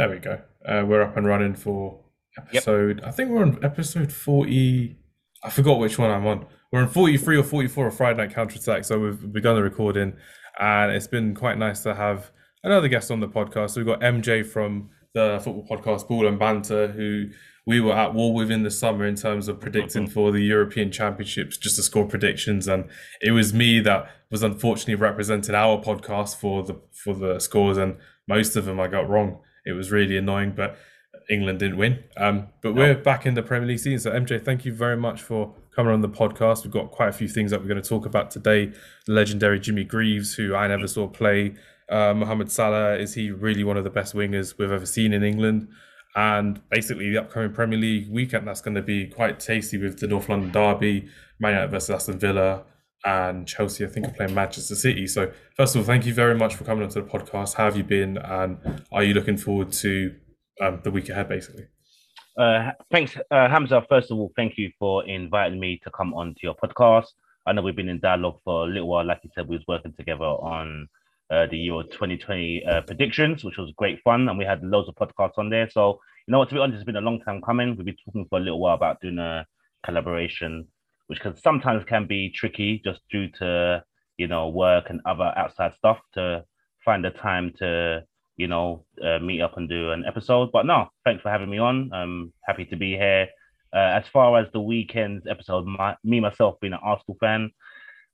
There we go. Uh, we're up and running for episode. Yep. I think we're on episode 40. I forgot which one I'm on. We're on 43 or 44 of Friday Night Counter Attack. So we've begun the recording, and it's been quite nice to have another guest on the podcast. So we've got MJ from the football podcast Ball and Banter, who we were at war with in the summer in terms of predicting mm-hmm. for the European Championships, just to score predictions. And it was me that was unfortunately representing our podcast for the for the scores, and most of them I got wrong. It was really annoying, but England didn't win. Um, but we're back in the Premier League season. So MJ, thank you very much for coming on the podcast. We've got quite a few things that we're going to talk about today. The legendary Jimmy Greaves, who I never saw play. Uh, Mohamed Salah, is he really one of the best wingers we've ever seen in England? And basically, the upcoming Premier League weekend that's going to be quite tasty with the North London derby, Man United versus Aston Villa, and Chelsea. I think are playing Manchester City. So first of all, thank you very much for coming onto the podcast. How have you been, and are you looking forward to um, the week ahead, basically? Uh, thanks, uh, Hamza. First of all, thank you for inviting me to come onto your podcast. I know we've been in dialogue for a little while. Like you said, we was working together on uh, the year 2020 uh, predictions, which was great fun, and we had loads of podcasts on there. So you know what, to be honest, it's been a long time coming. We've been talking for a little while about doing a collaboration, which can sometimes can be tricky just due to you know work and other outside stuff to find the time to you know uh, meet up and do an episode. But no, thanks for having me on. I'm happy to be here. Uh, as far as the weekend's episode, my, me myself being an Arsenal fan,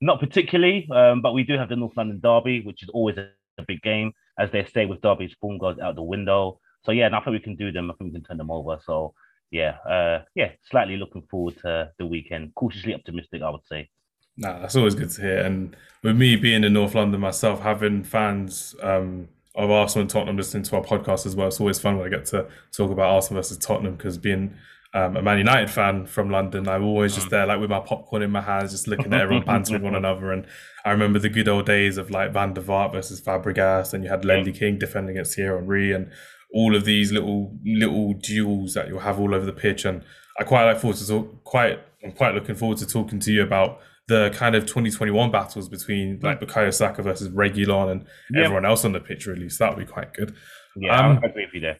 not particularly, um, but we do have the North London Derby, which is always a, a big game. As they say with derbies, form goes out the window. So yeah, I think we can do them. I think we can turn them over. So yeah, uh, yeah, slightly looking forward to the weekend. Cautiously optimistic, I would say. Nah, that's always good to hear. And with me being in North London myself, having fans um, of Arsenal and Tottenham listening to our podcast as well, it's always fun when I get to talk about Arsenal versus Tottenham because being um, a Man United fan from London, I'm always just mm. there, like with my popcorn in my hands, just looking at everyone banter with one another. And I remember the good old days of like Van der Vaart versus Fabregas, and you had Ledley King defending against Thierry Henry, and all of these little little duels that you'll have all over the pitch. And I quite like forward to talk, quite I'm quite looking forward to talking to you about the kind of 2021 battles between like Bukayo Saka versus Reguilon and yep. everyone else on the pitch. Really, so that would be quite good. Yeah, um, I agree with you there.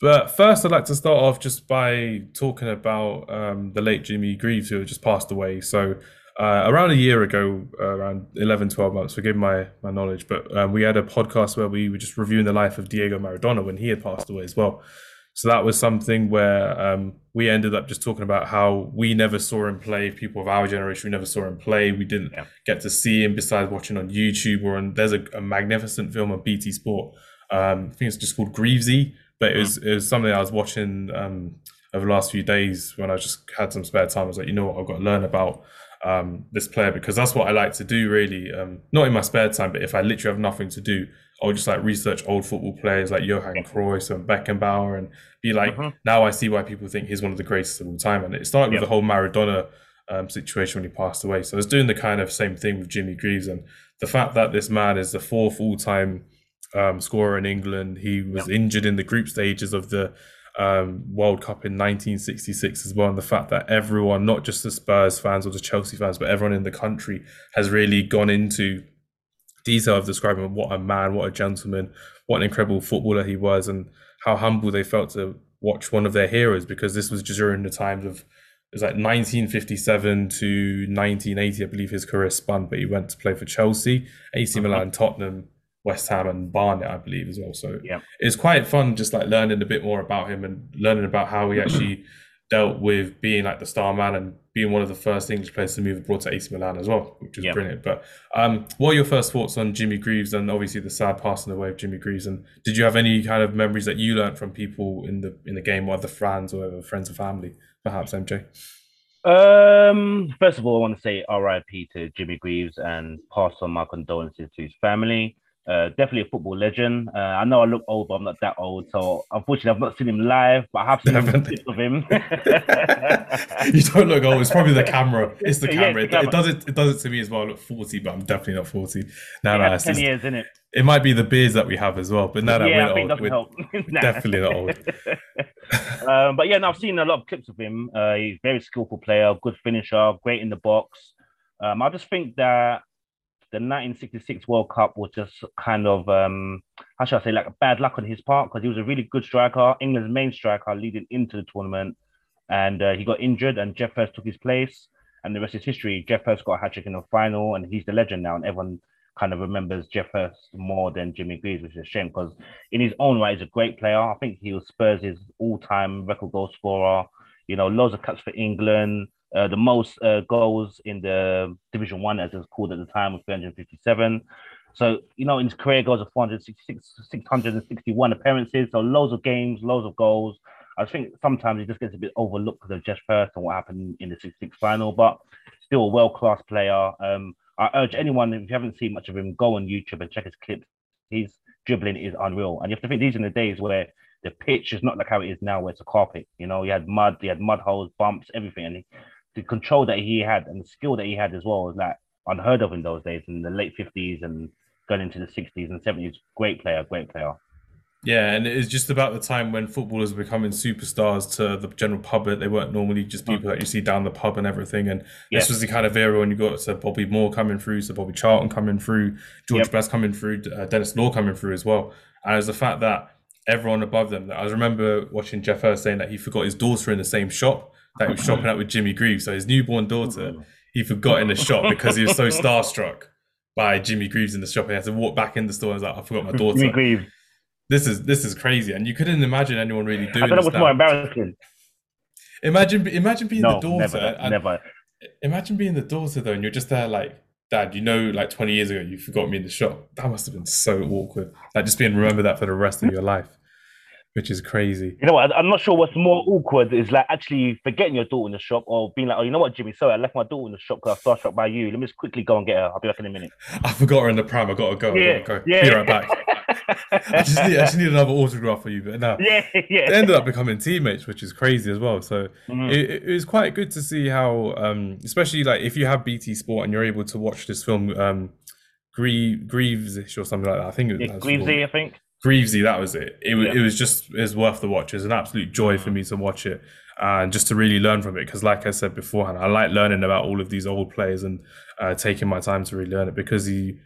But first, I'd like to start off just by talking about um, the late Jimmy Greaves, who just passed away. So, uh, around a year ago, uh, around 11, 12 months, forgive my, my knowledge, but um, we had a podcast where we were just reviewing the life of Diego Maradona when he had passed away as well. So, that was something where um, we ended up just talking about how we never saw him play. People of our generation, we never saw him play. We didn't yeah. get to see him besides watching on YouTube or on. There's a, a magnificent film on BT Sport. Um, I think it's just called Greavesy but it was it was something I was watching um, over the last few days when I just had some spare time. I was like, you know what, I've got to learn about um, this player because that's what I like to do really. Um, not in my spare time, but if I literally have nothing to do, I'll just like research old football players like Johan Cruyff and Beckenbauer and be like, uh-huh. now I see why people think he's one of the greatest of all time. And it started with the whole Maradona um, situation when he passed away. So I was doing the kind of same thing with Jimmy Greaves and the fact that this man is the fourth all time um, scorer in England. He was yep. injured in the group stages of the um, World Cup in 1966 as well. And the fact that everyone, not just the Spurs fans or the Chelsea fans, but everyone in the country has really gone into detail of describing what a man, what a gentleman, what an incredible footballer he was, and how humble they felt to watch one of their heroes because this was just during the times of it was like 1957 to 1980, I believe his career spun, but he went to play for Chelsea, AC. Milan, Tottenham, West Ham and Barnet, I believe, as well. So yeah. it's quite fun just like learning a bit more about him and learning about how he actually dealt with being like the star man and being one of the first English players to move abroad to AC Milan as well, which is brilliant. But um, what are your first thoughts on Jimmy Greaves and obviously the sad passing away of Jimmy Greaves? And did you have any kind of memories that you learned from people in the in the game, or other fans or friends or family, perhaps MJ? Um, first of all, I want to say RIP to Jimmy Greaves and pass on my condolences to his family. Uh, definitely a football legend. Uh, I know I look old, but I'm not that old. So unfortunately, I've not seen him live, but I have seen clips of him. you don't look old. It's probably the camera. It's the camera. Yeah, it's the camera. It, it, does it. It does it to me as well. I look 40, but I'm definitely not 40. No, no, it's ten just, years, isn't it? It might be the beers that we have as well, but no, no, yeah, we're, not old. we're nah. definitely not old. um, but yeah, no, I've seen a lot of clips of him. Uh, he's a very skillful player, good finisher, great in the box. Um, I just think that the 1966 World Cup was just kind of um, how should I say like bad luck on his part because he was a really good striker, England's main striker leading into the tournament, and uh, he got injured and Geoff Hurst took his place, and the rest is history. Geoff Hurst got a hat trick in the final, and he's the legend now, and everyone kind of remembers Geoff Hurst more than Jimmy Greaves, which is a shame because in his own right, he's a great player. I think he was Spurs' all-time record goal scorer. You know, loads of cuts for England. Uh, the most uh, goals in the Division One, as it was called at the time, was 357. So, you know, in his career, goals of 466, 661 appearances. So, loads of games, loads of goals. I think sometimes he just gets a bit overlooked because of Geoff Hurst and what happened in the 66 final, but still a world class player. Um, I urge anyone, if you haven't seen much of him, go on YouTube and check his clips. His dribbling is unreal. And you have to think these are the days where the pitch is not like how it is now, where it's a carpet. You know, he had mud, he had mud holes, bumps, everything. And the control that he had and the skill that he had as well was like unheard of in those days in the late 50s and going into the 60s and 70s. Great player, great player. Yeah, and it's just about the time when footballers were becoming superstars to the general public. They weren't normally just people that you see down the pub and everything. And yeah. this was the kind of era when you got Sir Bobby Moore coming through, Sir Bobby Charlton coming through, George yep. Best coming through, uh, Denis Law coming through as well. And it's the fact that everyone above them. I remember watching Geoff Hurst saying that he forgot his daughter in the same shop that he was shopping out with Jimmy Greaves. So his newborn daughter, he forgot in the shop because he was so starstruck by Jimmy Greaves in the shop. He had to walk back in the store and was like, I forgot my daughter. Jimmy Greaves. This is this is crazy, and you couldn't imagine anyone really doing. I don't know what's more embarrassing. Imagine, imagine being no, the daughter. Never, never. Imagine being the daughter though, and you're just there like, Dad, you know, like 20 years ago, you forgot me in the shop. That must have been so awkward. Like just being remember that for the rest of mm. your life which is crazy. You know what? I'm not sure what's more awkward is like actually forgetting your daughter in the shop or being like, oh, you know what, Jimmy? Sorry, I left my daughter in the shop because I was starstruck by you. Let me just quickly go and get her. I'll be back in a minute. I forgot her in the pram. I gotta go. Yeah, I gotta go. Yeah. Be right back. I just need, I just need another autograph for you. But no, yeah, yeah. They ended up becoming teammates, which is crazy as well. So mm-hmm. it, it, was quite good to see how, um, especially like if you have BT Sport and you're able to watch this film, um, Grie- Greaves-ish or something like that. I think it was yeah, Greavesy, I think. Greavesy, that was it. It was, yeah. it was just it was worth the watch. It was an absolute joy for me to watch it and just to really learn from it. Because, like I said beforehand, I like learning about all of these old players and uh, taking my time to really learn it. Because he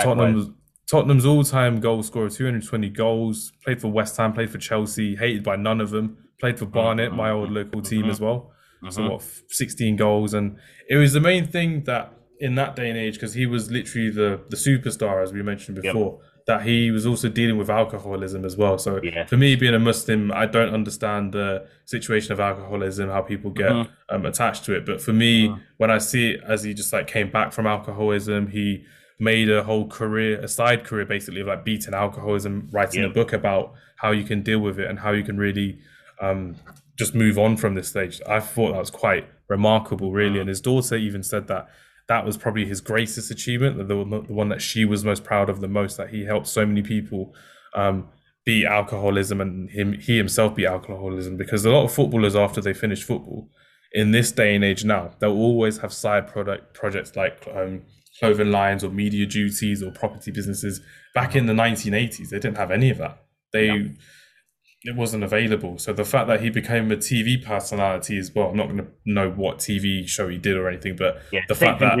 Tottenham's Tottenham's all-time goal scorer, 220 goals, played for West Ham, played for Chelsea, hated by none of them, played for Barnet, mm-hmm. my old local mm-hmm. team as well. Mm-hmm. So what, 16 goals, and it was the main thing that in that day and age, because he was literally the the superstar, as we mentioned before. Yep that he was also dealing with alcoholism as well. So yeah. for me, being a Muslim, I don't understand the situation of alcoholism, how people get mm-hmm. um, attached to it. But for me, mm-hmm. when I see it as he just like came back from alcoholism, he made a whole career, a side career basically of like beating alcoholism, writing yeah. a book about how you can deal with it and how you can really um, just move on from this stage. I thought that was quite remarkable, really. Mm-hmm. And his daughter even said that that was probably his greatest achievement, the, the one that she was most proud of the most, that he helped so many people um, beat alcoholism and him he himself beat alcoholism. Because a lot of footballers, after they finish football, in this day and age now, they'll always have side product projects like um, clothing lines or media duties or property businesses. Back in the 1980s, they didn't have any of that. They it wasn't available. So the fact that he became a TV personality as well, I'm not going to know what TV show he did or anything, but yeah, the fact that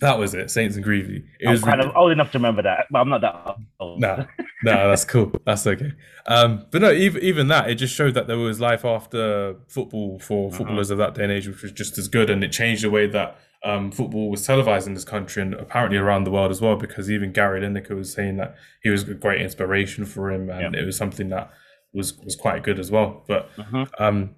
that was it, Saints and Greavsie. It I'm was kind of old enough to remember that, but I'm not that old. No, no, that's cool. That's okay. Um, but no, even even that, it just showed that there was life after football for uh-huh. footballers of that day and age, which was just as good, and it changed the way that um, football was televised in this country and apparently around the world as well. Because even Gary Lineker was saying that he was a great inspiration for him, and it was something that was was quite good as well. But uh-huh. um,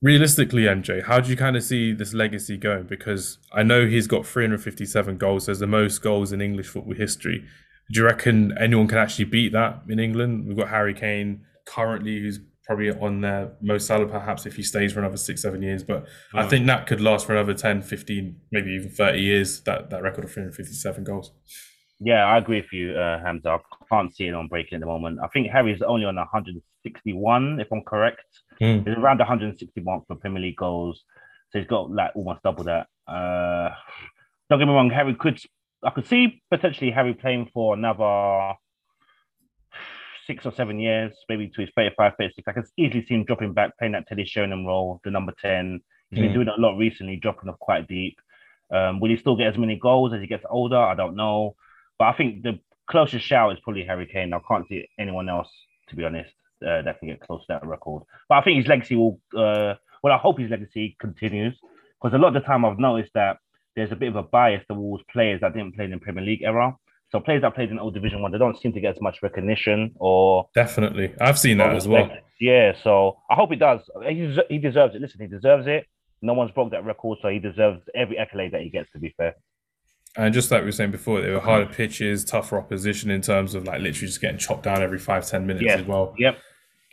realistically, MJ, how do you kind of see this legacy going? Because I know he's got 357 goals, so the most goals in English football history. Do you reckon anyone can actually beat that in England? We've got Harry Kane currently, who's probably on there. Mo Salah, perhaps, if he stays for another six, seven years. But I think that could last for another 10, 15, maybe even 30 years, that, that record of 357 goals. Yeah, I agree with you, uh, Hamza. I can't see it on breaking at the moment. I think Harry's only on 161, if I'm correct. Mm. He's around 161 for Premier League goals, so he's got like almost double that. Uh, don't get me wrong, Harry could. I could see potentially Harry playing for another six or seven years, maybe to his 35, 36. I can easily see him dropping back, playing that Teddy Sheringham role, the number 10. He's mm. been hmm. doing a lot recently, dropping off quite deep. Um, will he still get as many goals as he gets older? I don't know. But I think the closest shout is probably Harry Kane. I can't see anyone else, to be honest, uh, that can get close to that record. But I think his legacy will, uh, well, I hope his legacy continues because a lot of the time I've noticed that there's a bit of a bias towards players that didn't play in the Premier League era. So players that played in old Division One, they don't seem to get as much recognition or definitely. I've seen that as well. Yeah, so I hope he does. He, he deserves it. Listen, he deserves it. No one's broke that record, so he deserves every accolade that he gets. To be fair. And just like we were saying before, they were harder pitches, tougher opposition in terms of like literally just getting chopped down every five ten minutes as well. Yep.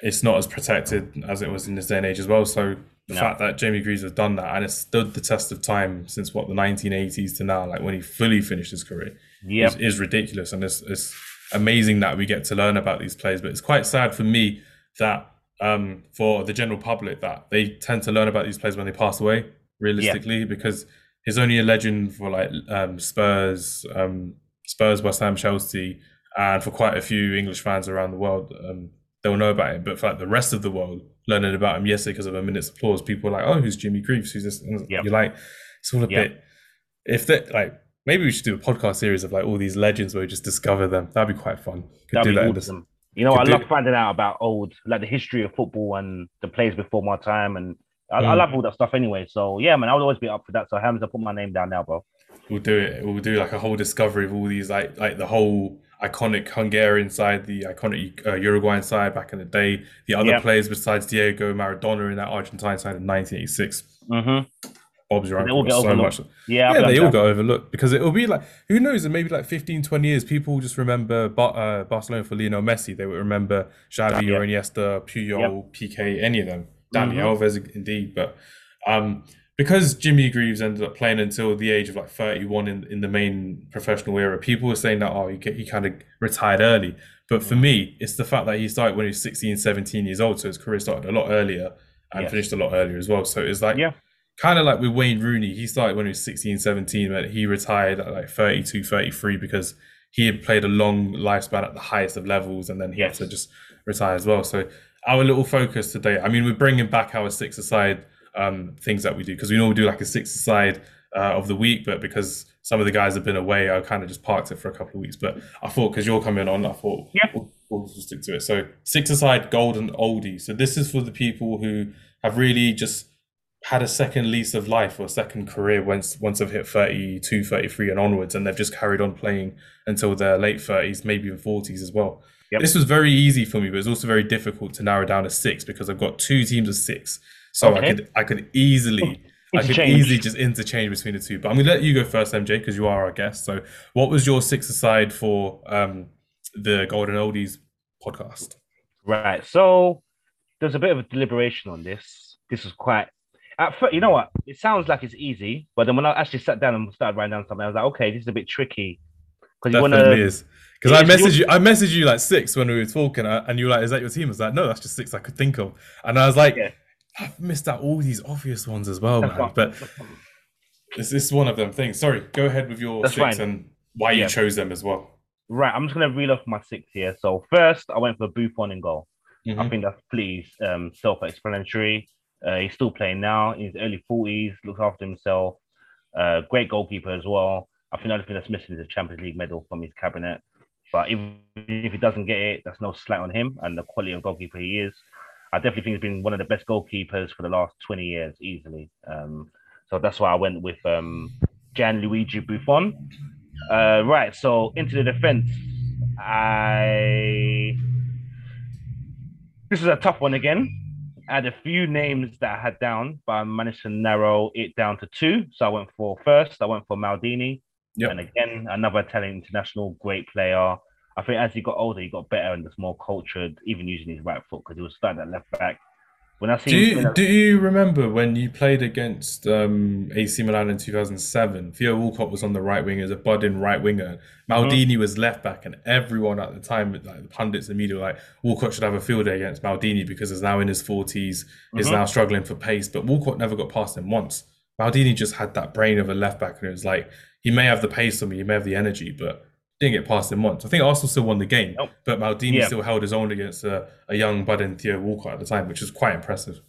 It's not as protected as it was in this day and age as well. So the no. fact that Jamie Greaves has done that and it's stood the test of time since what the 1980s to now, like when he fully finished his career, yep. is, is ridiculous. And it's, it's amazing that we get to learn about these players. But it's quite sad for me that um, for the general public that they tend to learn about these players when they pass away, realistically, yeah. because he's only a legend for like um, Spurs, um, Spurs, West Ham, Chelsea, and for quite a few English fans around the world, um, they'll know about him. But for like the rest of the world, learning about him yesterday because of a minute's applause, people are like, "Oh, who's Jimmy Greaves? Who's this?" Yep. You're like, it's all a yep. bit. If that like maybe we should do a podcast series of like all these legends where we just discover them. That'd be quite fun. Could That'd be awesome. You know, I love finding out about old, like the history of football and the players before my time, and I, mm. I, love all that stuff anyway. So yeah, man, I would always be up for that. So Hamza, put my name down now, bro. We'll do it. We'll do like a whole discovery of all these, like like the whole iconic Hungarian side, the iconic uh, Uruguayan side back in the day, the other players besides Diego Maradona in that Argentine side in 1986. Mm-hmm. Bob's your uncle so much. Yeah, yeah, they all got overlooked because it'll be like who knows in maybe like 15, 20 years, people will just remember uh, Barcelona for Lionel Messi. They would remember Xavi yeah. or Iniesta, Puyol, yep. Piqué, any of them. Dani mm-hmm. Alves, indeed. But um, because Jimmy Greaves ended up playing until the age of like 31 in, in the main professional era, people were saying that, oh, he, he kind of retired early. But for me, it's the fact that he started when he was 16, 17 years old. So his career started a lot earlier and yes. finished a lot earlier as well. So it's like, yeah kind of like with Wayne Rooney, he started when he was 16, 17, but he retired at like 32, 33 because he had played a long lifespan at the highest of levels and then he yes. had to just retire as well. So our little focus today, I mean, we're bringing back our six aside um, things that we do because we normally do like a six aside uh, of the week, but because some of the guys have been away, I kind of just parked it for a couple of weeks. But I thought because you're coming on, I thought yeah. we'll, we'll stick to it. So six aside golden oldie. So this is for the people who have really just had a second lease of life or a second career once once they've hit 32 33 and onwards and they've just carried on playing until their late 30s maybe even 40s as well yep. this was very easy for me but it's also very difficult to narrow down to six because i've got two teams of six so okay. i could i could easily I could easily just interchange between the two, but I'm gonna let you go first, MJ, because you are our guest. So, what was your six aside for um, the Golden Oldies podcast? Right. So, there's a bit of a deliberation on this. This was quite at first, you know what? It sounds like it's easy, but then when I actually sat down and started writing down something, I was like, okay, this is a bit tricky. Because you want to. Because I messaged you, I messaged you like six when we were talking, uh, and you were like, "Is that your team?" I was like, "No, that's just six I could think of." And I was like, yeah. "I've missed out all these obvious ones as well, man." But this is one of them things. Sorry, go ahead with your that's six fine. and why you chose them as well. Right, I'm just gonna reel off my six here. So first, I went for Buffon in goal. Mm-hmm. I think that's pretty um, self-explanatory. Uh, he's still playing now in his early 40s, looks after himself. Uh, great goalkeeper as well. I think the only thing that's missing is a Champions League medal from his cabinet. But even if he doesn't get it, that's no slight on him and the quality of goalkeeper he is. I definitely think he's been one of the best goalkeepers for the last 20 years, easily. Um, so that's why I went with um, Gianluigi Buffon. Uh, right, so into the defense, I. This is a tough one again. I had a few names that I had down, but I managed to narrow it down to two. So I went for first, I went for Maldini. Yep. And again, another Italian international, great player. I think as he got older, he got better and was more cultured, even using his right foot because he was starting at left back. When I see do you, do you remember when you played against um, AC Milan in 2007? Theo Walcott was on the right wing as a budding right winger. Maldini mm-hmm. was left back, and everyone at the time, like the pundits and media, were like Walcott should have a field day against Maldini because he's now in his 40s, mm-hmm. is now struggling for pace. But Walcott never got past him once. Maldini just had that brain of a left back, and it was like he may have the pace on me, he may have the energy, but didn't get past him once. I think Arsenal still won the game, nope. but Maldini yeah. still held his own against a, a young budding Theo Walcott at the time, which was quite impressive.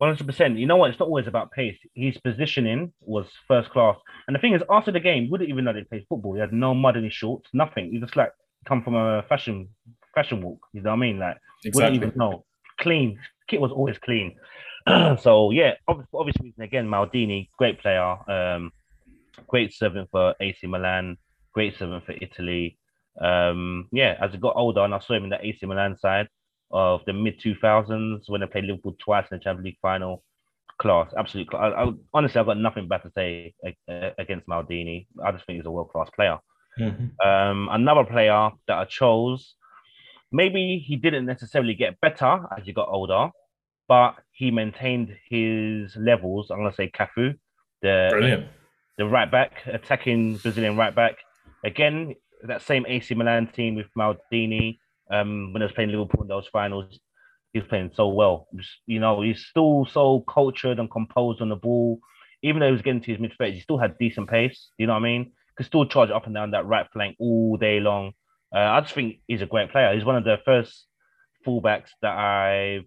hundred percent. You know what? It's not always about pace. His positioning was first class. And the thing is, after the game, we didn't even know they played football. He had no mud in his shorts, nothing. He just like come from a fashion fashion walk. You know what I mean? Like Exactly. wouldn't even know. Clean. Kit was always clean. so yeah, obviously, for again, Maldini, great player, um, great servant for AC Milan, great servant for Italy. Um, yeah, as I got older and I saw him in the AC Milan side of the mid two thousands when they played Liverpool twice in the Champions League final. Class, absolute. Class. I, I, honestly, I've got nothing bad to say against Maldini. I just think he's a world class player. Mhm. Um, another player that I chose, maybe he didn't necessarily get better as he got older, but he maintained his levels. I'm gonna say Cafu, the Brilliant. The right back, attacking Brazilian right back. Again, that same AC Milan team with Maldini. Um, when I was playing Liverpool in those finals, he was playing so well. You know, he's still so cultured and composed on the ball. Even though he was getting to his mid thirties, he still had decent pace. You know what I mean? Could still charge up and down that right flank all day long. Uh, I just think he's a great player. He's one of the first fullbacks that I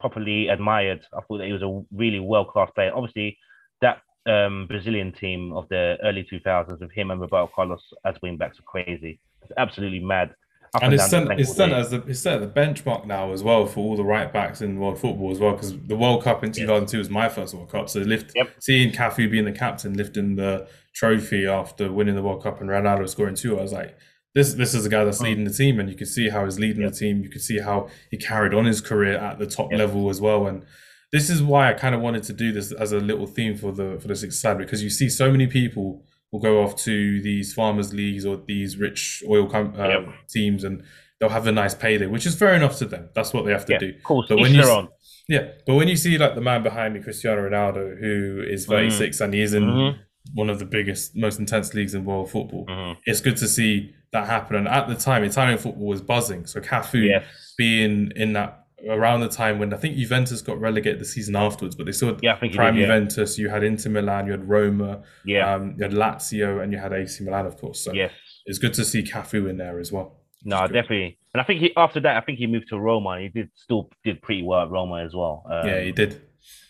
properly admired. I thought that he was a really world class player. Obviously, that um, Brazilian team of the early 2000s with him and Roberto Carlos as wing backs are crazy. It's absolutely mad. Up And it's sent, it's all sent as the it's set the benchmark now as well for all the right backs in world football as well because the World Cup in 2002 was my first World Cup so lift Yep. seeing Cafu being the captain lifting the trophy after winning the World Cup and Ronaldo scoring two I was like this this is a guy that's Mm. leading the team and you can see how he's leading Yep. the team you can see how he carried on his career at the top Yep. level as well and this is why I kind of wanted to do this as a little theme for the for the sixth side because you see so many people will go off to these farmers leagues or these rich oil com- uh, Yep. teams and they'll have a nice payday, which is fair enough to them. That's what they have to yeah, do. of course. But when you own. Yeah, but when you see like the man behind me, Cristiano Ronaldo, who is 36 and he is in Mhm. one of the biggest, most intense leagues in world football, Mhm. it's good to see that happen. And at the time, Italian football was buzzing. So Cafu Yes. being in that around the time when I think Juventus got relegated the season afterwards, but they still Yeah, I think prime did, yeah. Juventus. You had Inter Milan, you had Roma, Yeah. um, you had Lazio, and you had AC Milan, of course. So yes. it's good to see Cafu in there as well. No, Which is good. definitely. And I think he after that, I think he moved to Roma. and He did still did pretty well at Roma as well. Um, Yeah, he did.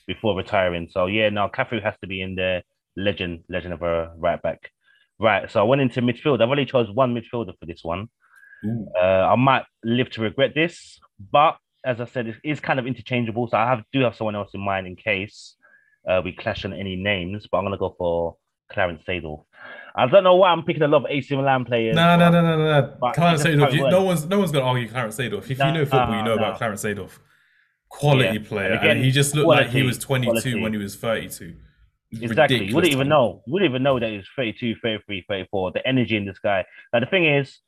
before retiring. So yeah, now Cafu has to be in there. legend, legend of a right back. Right. So I went into midfield. I've only chose one midfielder for this one. Uh, I might live to regret this, but as I said, it is kind of interchangeable. So I have do have someone else in mind in case uh, we clash on any names. But I'm gonna go for Clarence Seedorf. I don't know why I'm picking a lot of AC Milan players. No, no, no, no, no, no. Clarence Seedorf. You, no one's no one's gonna argue Clarence Seedorf. If you know football, you know Nah, about. Clarence Seedorf. Quality Yeah. player, And and, he just looked like he was 22 quality. when he was 32. Exactly. You wouldn't even know. You wouldn't even know that he's 32, 33, 34. The energy in this guy. Now, the thing is,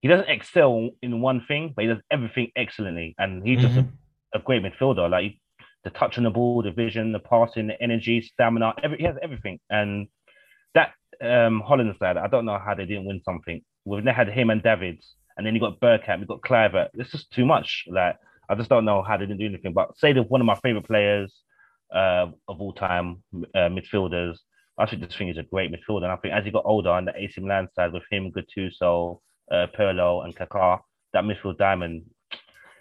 he doesn't excel in one thing, but he does everything excellently. And he's just a, a great midfielder. Like the touch on the ball, the vision, the passing, the energy, stamina, every, he has everything. And that um, Holland side, I don't know how they didn't win something. We've now had him and Davids, and then you got Bergkamp, you got Kluivert. It's just too much. Like, I just don't know how they didn't do anything. But say they're one of my favorite players uh, of all time, uh, midfielders. I think this thing is a great midfielder. And I think as he got older on the AC Milan side with him, and Gattuso, uh, Pirlo, and Kaká, that midfield diamond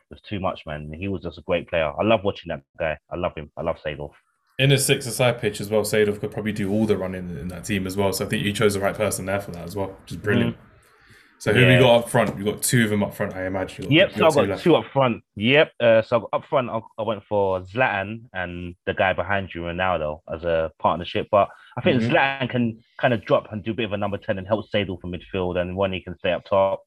was too much, man. He was just a great player. I love watching that guy. I love him. I love Seedorf. In a six-a-side pitch as well, Seedorf could probably do all the running in that team as well. So I think you chose the right person there for that as well, which is brilliant. So who Mm-hmm. Yeah. we got up front? We got two of them up front, I imagine. You Yep, got- so I got left. two up front. Yep, uh, so up front, I, I went for Zlatan and the guy behind you, Ronaldo, as a partnership. But I think Mhm. Zlatan can kind of drop and do a bit of a number 10 and help Seedorf from midfield, and when he can stay up top.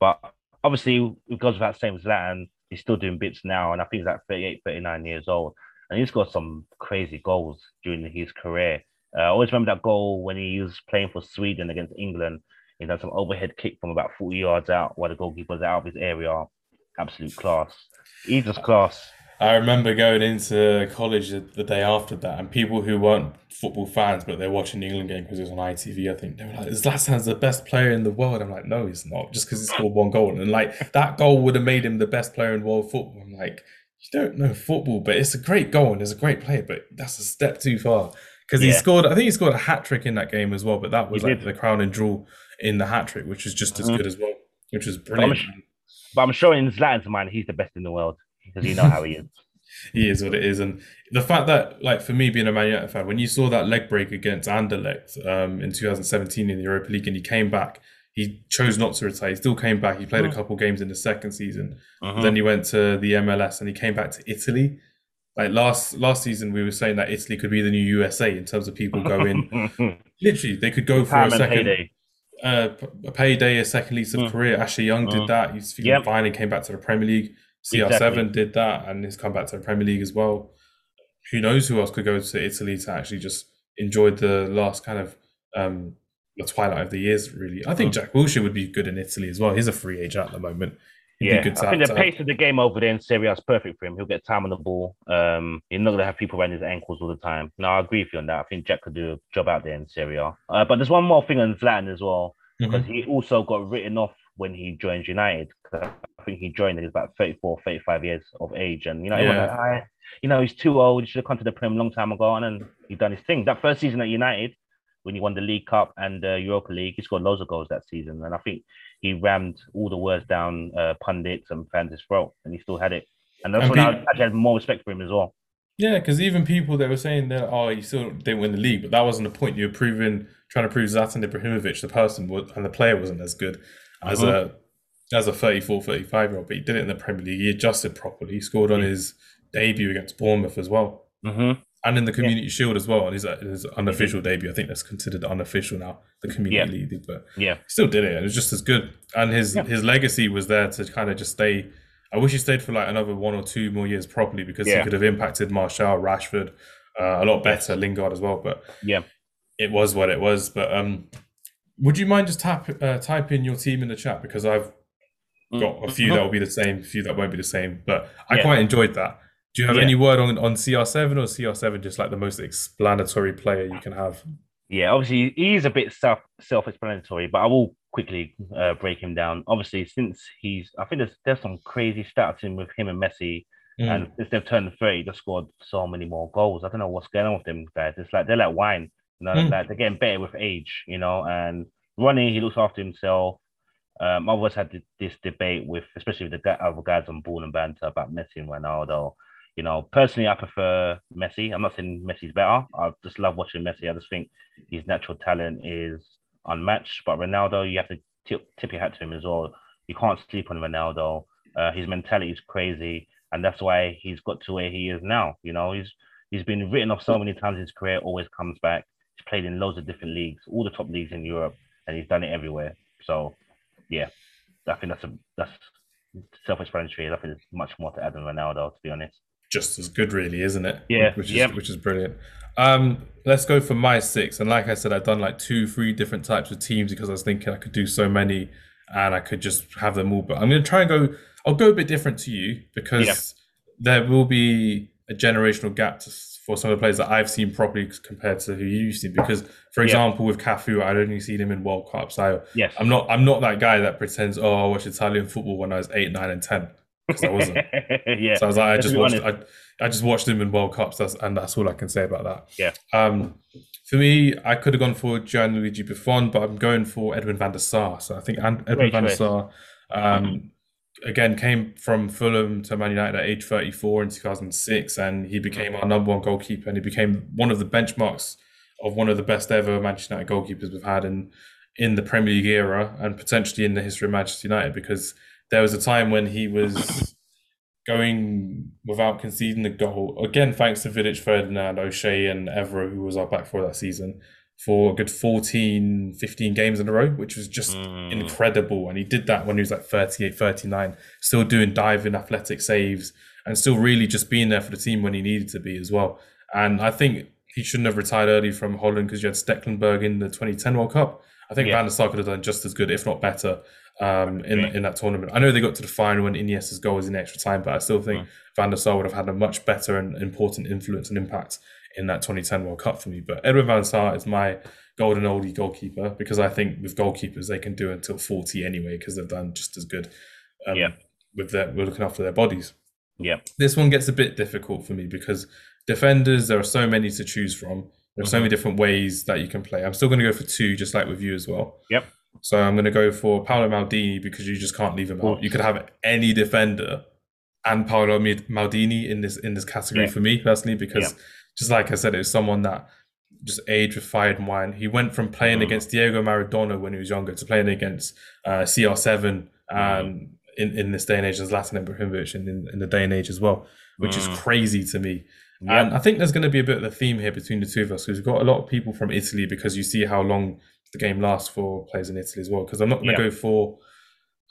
But obviously, it goes without saying, with Zlatan, he's still doing bits now, and I think he's like 38, 39 years old. And he's got some crazy goals during his career. Uh, I always remember that goal when he was playing for Sweden against England. He done some overhead kick from about 40 yards out while the goalkeeper's out of his area. Absolute class. He's just class. I remember going into college the, day after that, and people who weren't football fans, but they're watching the England game because it was on ITV. I think they were like, "Zlatan's the best player in the world." I'm like, "No, he's not. Just because he scored one goal, and like that goal would have made him the best player in world football." I'm like, "You don't know football, but it's a great goal and he's a great player, but that's a step too far." Because he scored, I think he scored a hat trick in that game as well, but that was He like did. the crowning jewel in the hat trick, which was just as Mhm. good as well, which was I'm brilliant. sh- But I'm showing Zlatan's mind he's the best in the world because you know how he is. he is what it is, and the fact that, like, for me being a Man United fan, when you saw that leg break against Anderlecht um, in 2017 in the Europa League, and he came back, he chose not to retire. He still came back. He played a Mm. couple games in the second season. Mhm. Then he went to the MLS, and he came back to Italy. Like last last season, we were saying that Italy could be the new USA in terms of people going. literally, they could go for a Time and second payday. Uh, payday, a second lease of Mm. career. Ashley Young did Mm. that. He's Yep. fine and came back to the Premier League. CR7 Exactly. did that and he's come back to the Premier League as well. Who knows who else could go to Italy to actually just enjoy the last kind of um, the twilight of the years, really. I think Mm. Jack Wilshere would be good in Italy as well. He's a free agent at the moment. Yeah, I think the pace of the game over there in Serie A is perfect for him. He'll get time on the ball. Um, he's not going to have people around his ankles all the time. No, I agree with you on that. I think Jack could do a job out there in Serie A. Uh, but there's one more thing on Zlatan as well, because Mhm. he also got written off when he joined United. I think he joined at about 34, 35 years of age. And, you know, Yeah. like, "Ah, you know, he's too old. He should have come to the Prem a long time ago. And then he done his thing. That first season at United, when he won the League Cup and the Europa League, he scored loads of goals that season. And I think he rammed all the words down uh, pundits and fans' throat, and he still had it. And that's And when I peop- actually had more respect for him as well. Yeah, because even people they were saying that oh, you still didn't win the league, but that wasn't the point. You were proving trying to prove Zlatan Ibrahimovic, the person, was, and the player wasn't as good as Uh-huh. a as a 34, 35 year old. But he did it in the Premier League. He adjusted properly. He scored on Yeah. his debut against Bournemouth as well, Mm-hmm. And in the Community Shield as well. And his, his unofficial debut, I think that's considered unofficial now, the Community League. But Yeah, he still did it, and it was just as good. And his Yeah. his legacy was there to kind of just stay. I wish he stayed for like another one or two more years properly because he could have impacted Martial, Rashford, uh, a lot better, Lingard as well. But yeah. it was what it was. But um, would you mind just tap uh, type in your team in the chat because I've got a few that will be the same, a few that won't be the same. But I Yeah. quite enjoyed that. Do you have Yeah. any word on on CR7 or CR7 just like the most explanatory player you can have? Yeah, obviously he's a bit self self-explanatory, but I will quickly uh, break him down. Obviously, since he's, I think there's there's some crazy stats in with him and Messi, Mm. and since they've turned thirty, they've scored so many more goals. I don't know what's going on with them guys. It's like they're like wine, you know, Mm. like they're getting better with age, you know. And Ronnie, he looks after himself. Um, I've always had this debate with, especially with the other guys on Ball and Banter about Messi and Ronaldo. You know, personally, I prefer Messi. I'm not saying Messi's better. I just love watching Messi. I just think his natural talent is unmatched. But Ronaldo, you have to tip, tip your hat to him as well. You can't sleep on Ronaldo. Uh, his mentality is crazy, and that's why he's got to where he is now. You know, he's he's been written off so many times. His career always comes back. He's played in loads of different leagues, all the top leagues in Europe, and he's done it everywhere. So, yeah, I think that's a that's self-explanatory. I think there's much more to add than Ronaldo, to be honest. Just as good, really, isn't it? Yeah, which is yep. which is brilliant. Um, let's go for my six, and like I said, I've done like two, three different types of teams because I was thinking I could do so many, and I could just have them all. But I'm going to try and go. I'll go a bit different to you because Yeah. there will be a generational gap to, for some of the players that I've seen properly compared to who you've seen. Because, for Yeah. example, with Cafu, I'd only seen him in World Cups. I Yes, I'm not I'm not that guy that pretends oh I watched Italian football when I was eight, nine, and ten because I wasn't. yeah, So I was like, I just watched. I, I just watched him in World Cups, that's, and that's all I can say about that. Yeah. Um, for me, I could have gone for Gianluigi Buffon, but I'm going for Edwin van der Sar. So I think Edwin Great van der. Sar, um, again, came from Fulham to Man United at age 34 in 2006, and he became our number one goalkeeper, and he became one of the benchmarks of one of the best ever Manchester United goalkeepers we've had in in the Premier League era, and potentially in the history of Manchester United, because there was a time when he was going without conceding a goal. Again, thanks to Vidic, Ferdinand, O'Shea, and Evra, who was our back for that season, for a good 14, 15 games in a row, which was just Mm. incredible. And he did that when he was like 38, 39, still doing diving athletic saves and still really just being there for the team when he needed to be as well. And I think he shouldn't have retired early from Holland because you had Stekelenburg in the 2010 World Cup. I think Yeah. Van der Sar could have done just as good, if not better, um, in in that tournament. I know they got to the final when Iniesta's goal was in extra time, but I still think Van der Sar would have had a much better and important influence and impact in that 2010 World Cup for me. But Edwin van der Sar is my golden oldie goalkeeper because I think with goalkeepers they can do until 40 anyway because they've done just as good um, Yeah. with their with looking after their bodies. yeah, This one gets a bit difficult for me because defenders there are so many to choose from. There are so many different ways that you can play. I'm still going to go for two, just like with you as well. Yep. So I'm going to go for Paolo Maldini because you just can't leave him out. You could have any defender and Paolo Maldini in this in this category Yeah. for me personally because Yeah. just like I said, it was someone that just aged with fire and wine. He went from playing Mhm. against Diego Maradona when he was younger to playing against uh, CR7 Mm-hmm. and in, in this day and age as Zlatan Ibrahimovic and in, in the day and age as well, which is Mm. crazy to me. Yeah. And I think there's going to be a bit of a theme here between the two of us because we've got a lot of people from Italy because you see how long the game lasts for players in Italy as well. Because I'm not going to Yeah. go for,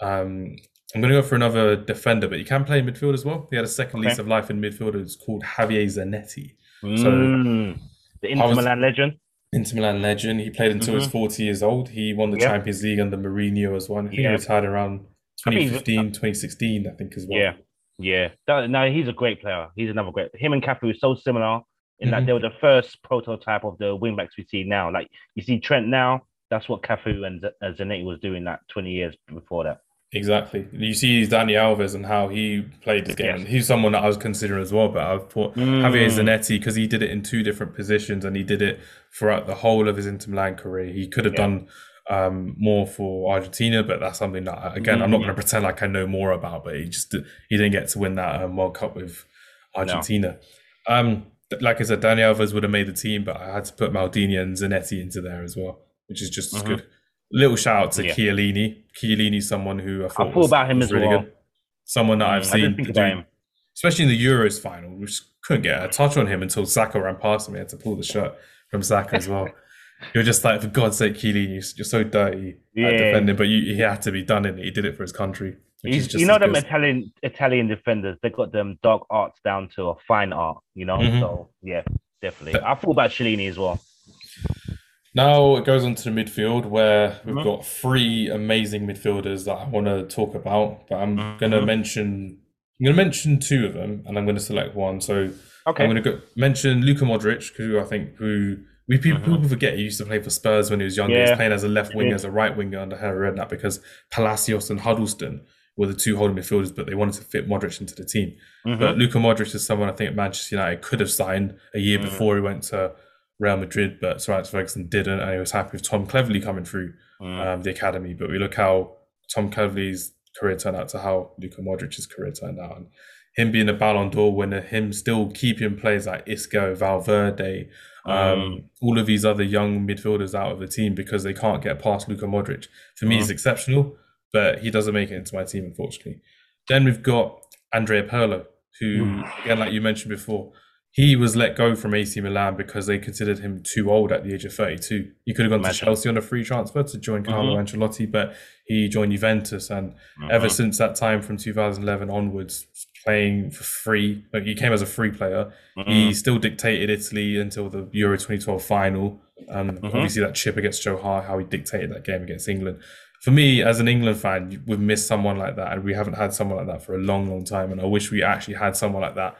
um, I'm going to go for another defender, but you can play in midfield as well. He had a second Okay. lease of life in midfield. It's called Javier Zanetti, Mm. the Inter was- Milan legend. Inter Milan legend. He played until he was 40 years old. He won the Mm-hmm. Yeah. Champions League under Mourinho as well. I think Yeah. he retired around I think he's- 2015, 2016, I think as well. Yeah, yeah. That, no, he's a great player. He's another great. Him and Cafu is so similar in Mhm. that they were the first prototype of the wing backs we see now. Like you see Trent now, that's what Cafu and Z- uh, Zanetti was doing that 20 years before that. Exactly. You see Dani Alves and how he played this game. Yes. He's someone that I was considering as well, but I thought Mm. Javier Zanetti, because he did it in two different positions and he did it throughout the whole of his Inter Milan career. He could have Yeah. done um, more for Argentina, but that's something that, again, I'm not Mm. going to pretend like I know more about, but he just he didn't get to win that um, World Cup with Argentina. Um, like I said, Dani Alves would have made the team, but I had to put Maldini and Zanetti into there as well, which is just as Mhm. good. Little shout out to Yeah. Chiellini. Chiellini's someone who I thought, thought was, about him as really well. good. Someone that I've Mm, I seen do- especially in the Euros final, we couldn't get a touch on him until Saka ran past him. He had to pull the shirt from Saka as well. You're just like, for God's sake, Chiellini, you're, so dirty Yeah. at defending, but you, he had to be done in it. He did it for his country. Which is just you know them good. Italian Italian defenders. They got them dark arts down to a fine art. You know, Mhm. so yeah, definitely. I thought about Chiellini as well. Now it goes on to the midfield where we've Mhm. got three amazing midfielders that I want to talk about, but I'm going to mention I'm going to mention two of them, and I'm going to select one. So Okay. I'm going to go, mention Luka Modric, who I think who we people, Mhm. people forget he used to play for Spurs when he was younger. He was playing as a left winger, Yeah. as a right winger under Harry Redknapp because Palacios and Huddlestone were the two holding midfielders, but they wanted to fit Modric into the team. Mhm. But Luka Modric is someone I think at Manchester United could have signed a year Mm. before he went to Real Madrid, but Sir Alex Ferguson didn't, and he was happy with Tom Cleverley coming through Mm. um, the academy. But we look how Tom Cleverley's career turned out to how Luka Modric's career turned out, and him being a Ballon d'Or winner, him still keeping players like Isco, Valverde, um, Mm. all of these other young midfielders out of the team because they can't get past Luka Modric. For me, Mm. he's exceptional, but he doesn't make it into my team, unfortunately. Then we've got Andrea Pirlo, who, Mm. again, like you mentioned before, he was let go from AC Milan because they considered him too old at the age of 32. He could have gone to Chelsea on a free transfer to join Carlo Mhm. Ancelotti, but he joined Juventus. And ever Mhm. since that time from 2011 onwards, playing for free, like he came as a free player, he Mhm. still dictated Italy until the Euro 2012 final. Um. Obviously, that chip against Joe Hart, how he dictated that game against England. For me, as an England fan, we've missed someone like that, and we haven't had someone like that for a long, long time. And I wish we actually had someone like that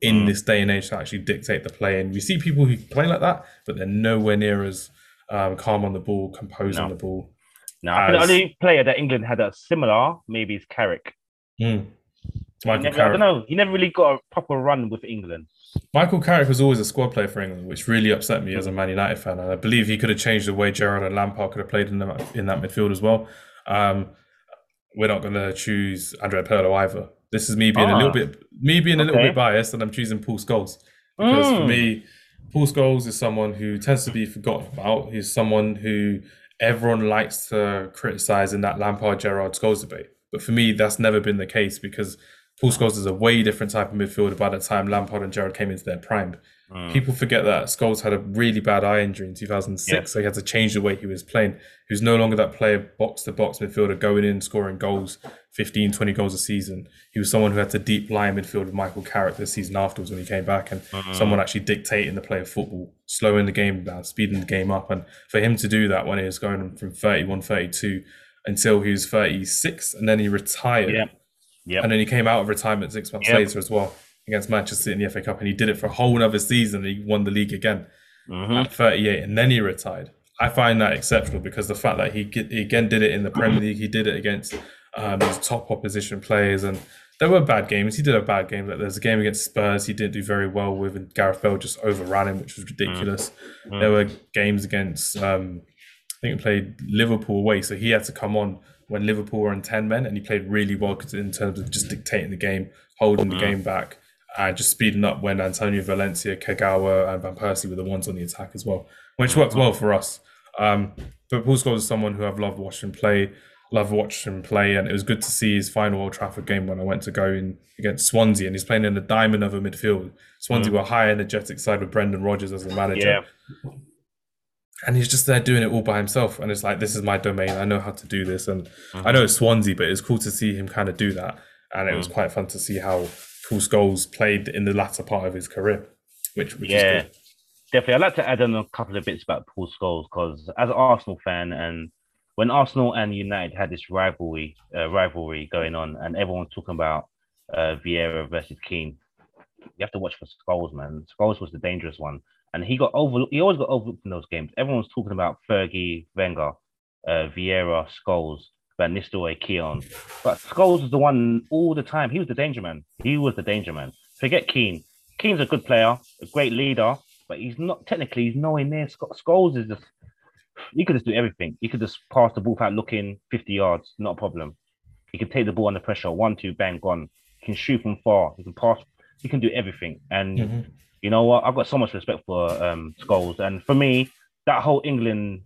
in Mm. this day and age to actually dictate the play. And we see people who play like that, but they're nowhere near as um, calm on the ball, composed on the ball. No, think the only player that England had a similar maybe is Carrick. Mm. Michael never, I don't know. He never really got a proper run with England. Michael Carrick was always a squad player for England, which really upset me as a Man United fan. And I believe he could have changed the way Gerrard and Lampard could have played in, the, in that midfield as well. Um, we're not going to choose Andre Pirlo either. This is me being a Ah. little bit me being a little bit biased, and I'm choosing Paul Scholes because for Mm. me, Paul Scholes is someone who tends to be forgotten about. He's someone who everyone likes to criticize in that Lampard Gerrard Scholes debate. But for me, that's never been the case because Paul Scholes is a way different type of midfielder by the time Lampard and Gerrard came into their prime. Mm. People forget that Scholes had a really bad eye injury in 2006, Yeah. so he had to change the way he was playing. He was no longer that player, box to box midfielder, going in, scoring goals, 15, 20 goals a season. He was someone who had to deep in midfield with Michael Carrick this season afterwards when he came back, and Mm. someone actually dictating the play of football, slowing the game down, speeding the game up. And for him to do that when he was going from 31, 32 until he was 36, and then he retired. Yeah. Yep. And then he came out of retirement six months Yep. later as well against Manchester City in the FA Cup, and he did it for a whole other season. He won the league again Mhm. at 38, and then he retired. I find that exceptional because the fact that he, he again did it in the Premier League, he did it against um, his top opposition players, and there were bad games. He did a bad games. Like there's a game against Spurs he didn't do very well with, and Gareth Bale just overran him, which was ridiculous. Mm. There were games against, um, I think he played Liverpool away, so he had to come on when Liverpool were on 10 men and he played really well in terms of just dictating the game, holding mm-hmm. the game back, and just speeding up when Antonio Valencia, Kagawa, and Van Persie were the ones on the attack as well, which worked well for us. Um, but Paul Scholes is someone who I've loved watching play, loved watching him play, and it was good to see his final Old Trafford game when I went to go in against Swansea, and he's playing in the diamond of a midfield. Swansea mm. were high energetic side with Brendan Rodgers as the manager. Yeah. And he's just there doing it all by himself, and it's like this is my domain. I know how to do this, and mm-hmm. I know it's Swansea, but it's cool to see him kind of do that, and it mm. was quite fun to see how Paul Scholes played in the latter part of his career, which, which yeah, definitely. I'd like to add on a couple of bits about Paul Scholes because as an Arsenal fan, and when Arsenal and United had this rivalry, uh, rivalry going on, and everyone talking about uh, Vieira versus Keane, you have to watch for Scholes, man. Scholes was the dangerous one, and he got over. He always got overlooked in those games. Everyone's talking about Fergie, Wenger, uh, Vieira, Scholes. Van Nistelrooy, Keown. But Scholes was the one all the time. He was the danger man. He was the danger man. Forget Keane. Keane's a good player, a great leader, but he's not technically. He's nowhere near. Scholes is just. He could just do everything. He could just pass the ball without looking 50 yards, not a problem. He could take the ball under pressure, one, two, bang, gone. He can shoot from far. He can pass. He can do everything. And mm-hmm. you know what? I've got so much respect for um, Scholes. And for me, that whole England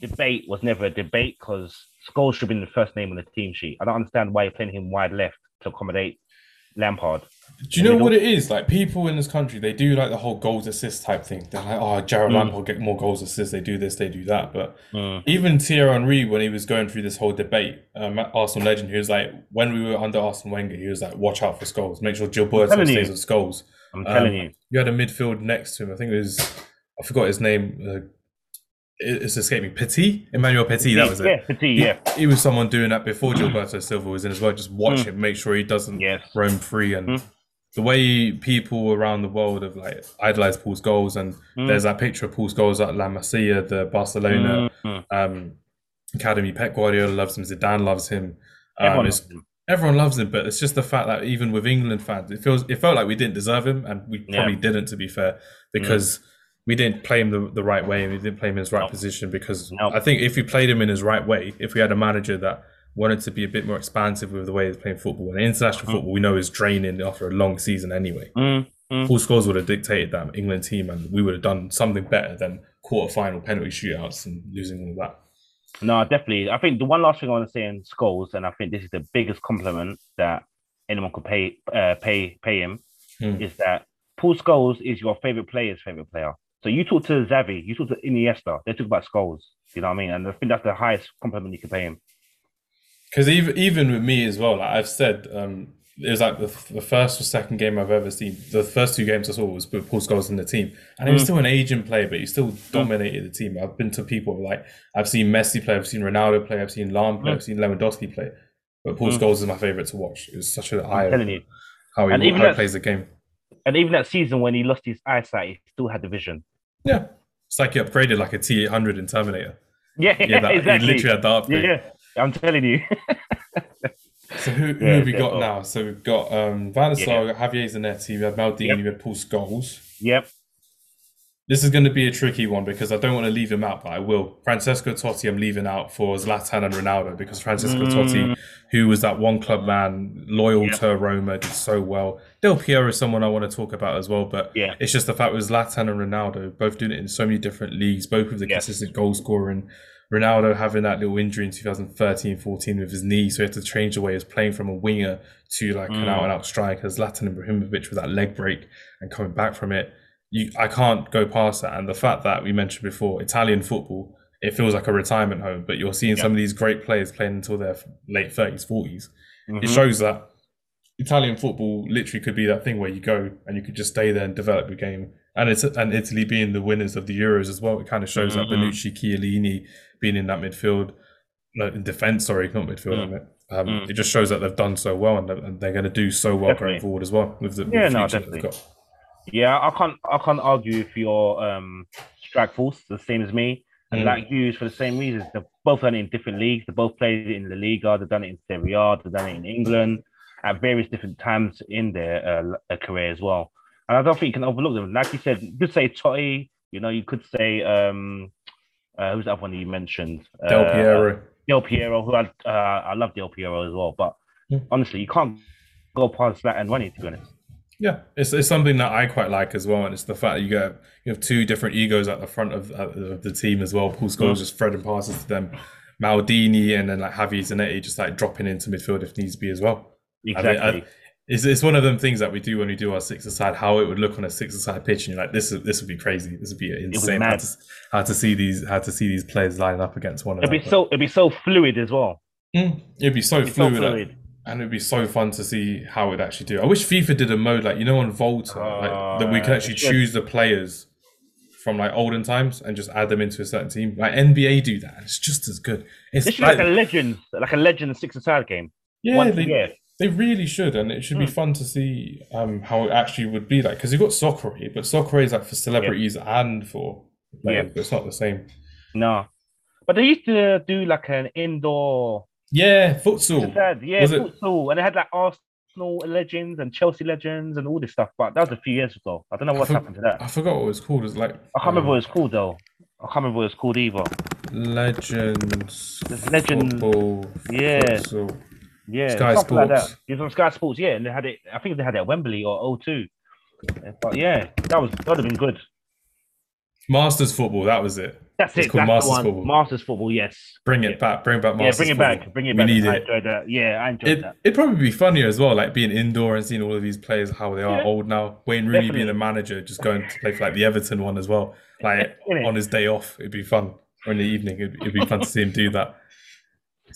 debate was never a debate because Scholes should have been the first name on the team sheet. I don't understand why you're playing him wide left to accommodate Lampard. Do you know what it is? Like people in this country, they do like the whole goals assist type thing. They're like, oh, Gerrard mm. Lampard get more goals assists. They do this, they do that. But mm. even Thierry Henry, when he was going through this whole debate, um, Arsenal legend, he was like, when we were under Arsene Wenger, he was like, watch out for Scholes. Make sure Gilberto stays with Scholes. I'm telling um, you. You had a midfield next to him. I think it was, I forgot his name. Uh, it's escaping Petit, Emmanuel Petit. That was it. Yeah, Petit. Yeah, he, he, was someone doing that before Gilberto Silva was in as well. Just watch mm. him, make sure he doesn't yes. roam free, and mm. The way people around the world have like idolized Paul Scholes, and mm. there's that picture of Paul Scholes at La Masia, the Barcelona mm. um, academy. Pep Guardiola loves him. Zidane loves him. Um, everyone, loves him. everyone loves him, but it's just the fact that even with England fans, it feels it felt like we didn't deserve him, and we probably yeah. didn't, to be fair, because we didn't play him the, the right way and we didn't play him in his right no. position because no. I think if we played him in his right way, if we had a manager that wanted to be a bit more expansive with the way he's playing football, and international mm. football we know is draining after a long season anyway. Mm. Mm. Paul Scholes would have dictated that England team and we would have done something better than quarter final penalty shootouts and losing all that. No, definitely. I think the one last thing I want to say in Scholes, and I think this is the biggest compliment that anyone could pay uh, pay pay him, mm. is that Paul Scholes is your favorite player's favorite player. So you talk to Xavi, you talk to Iniesta, they talk about Scholes. You know what I mean? And I think that's the highest compliment you can pay him. Because even even with me as well, like I've said, um, it was like the, the first or second game I've ever seen. The first two games I saw was with Paul Scholes in the team, and he was mm. still an aging player, but he still mm. dominated the team. I've been to people like I've seen Messi play, I've seen Ronaldo play, I've seen Lahm play, mm. I've seen Lewandowski play, but Paul mm. Scholes is my favorite to watch. It was such an eye how he, how he plays the game. And even that season when he lost his eyesight, he still had the vision. Yeah, it's like he upgraded like a T eight hundred in Terminator. Yeah, yeah, that, exactly. He literally had that upgrade. Yeah, I'm telling you. so who, who yeah, have we got now? So we've got um, Van der Sar, yeah. Javier Zanetti, we have Maldini, yep. we have Paul Scholes. Yep. This is going to be a tricky one because I don't want to leave him out, but I will. Francesco Totti, I'm leaving out for Zlatan and Ronaldo because Francesco mm. Totti, who was that one club man, loyal yep. to Roma, did so well. Del Piero is someone I want to talk about as well, but yeah. it's just the fact with Zlatan and Ronaldo both doing it in so many different leagues, both with the yes. consistent goal scoring. Ronaldo having that little injury in 2013 14 with his knee, so he had to change the way he was playing from a winger to like mm. an out and out striker. Zlatan Ibrahimovic with that leg break and coming back from it you, I can't go past that. And the fact that we mentioned before, Italian football, it feels like a retirement home, but you're seeing yeah. some of these great players playing until their late 30s, 40s. Mm-hmm. It shows that Italian football literally could be that thing where you go and you could just stay there and develop your game. And it's and Italy being the winners of the Euros as well, it kind of shows mm-hmm. that Bonucci, Chiellini being in that midfield, no, in defense, sorry, not midfield, mm. Um, mm. It just shows that they've done so well and they're, and they're going to do so well definitely. going forward as well with the, yeah, with no, definitely. Yeah, I can't I can't argue if your um strike force the same as me. And mm. like you, for the same reasons, they've both done it in different leagues. They both played it in the Liga. They've done it in Serie A. They've done it in England at various different times in their uh, career as well. And I don't think you can overlook them. Like you said, you could say Totti. You know, you could say um, uh, who's that one you mentioned? Del Piero. Uh, Del Piero, who I uh, I love Del Piero as well. But Yeah. honestly, you can't go past that and Ronnie to be honest. Yeah, it's, it's something that I quite like as well, and it's the fact that you get you have two different egos at the front of, of the team as well. Paul Scholes Mm. just threading passes to them, Maldini, and then like Javi Zanetti just like dropping into midfield if needs be as well. I Exactly. I- It's, it's one of them things that we do when we do our six aside, how it would look on a six aside pitch, and you're like, this is this would be crazy. This would be insane. How to, how to see these how to see these players lining up against one it'd another. be so it'd be so fluid as well. Mm, it'd be so It'd be so fluid, like- fluid. and it'd be so fun to see how it actually do. I wish FIFA did a mode like you know on Volta, like that we can Uh, actually choose the players from like olden times and just add them into a certain team. Like NBA do that, it's just as good. It's This like, like a legend, like a legend six aside game. yeah, they. They really should, and it should be Mm. fun to see um how it actually would be like because you've got soccer, but soccer is like for celebrities and for players, Yeah. it's not the same. No. But they used to do like an indoor Yeah, futsal. Yeah, Was it- and they had like Arsenal legends and Chelsea legends and all this stuff. But that was a few years ago. I don't know what's for- happened to that. I forgot what it was called. It's like I can't remember what it's called though. I can't remember what it's called either. Legends. There's Legend- Football, Yeah. futsal. Yeah, Sky something like that. Uh, Sports. It was on Sky Sports, yeah, and they had it. I think they had it at Wembley or O2. Uh, but yeah, that was that would have been good. Masters football. That was it. That's It's it. called That's Masters football. Masters football, yes. Bring it Yeah. back. Bring back yeah, bring it football. back. Bring it We back. need I it. enjoyed that. Yeah, I enjoyed It, that. it'd probably be funnier as well, like being indoor and seeing all of these players how they are Yeah. old now. Wayne Rooney being Definitely. the manager, just going to play for like the Everton one as well, like on his day off. It'd be fun. Or in the evening, it'd, it'd be fun to see him do that.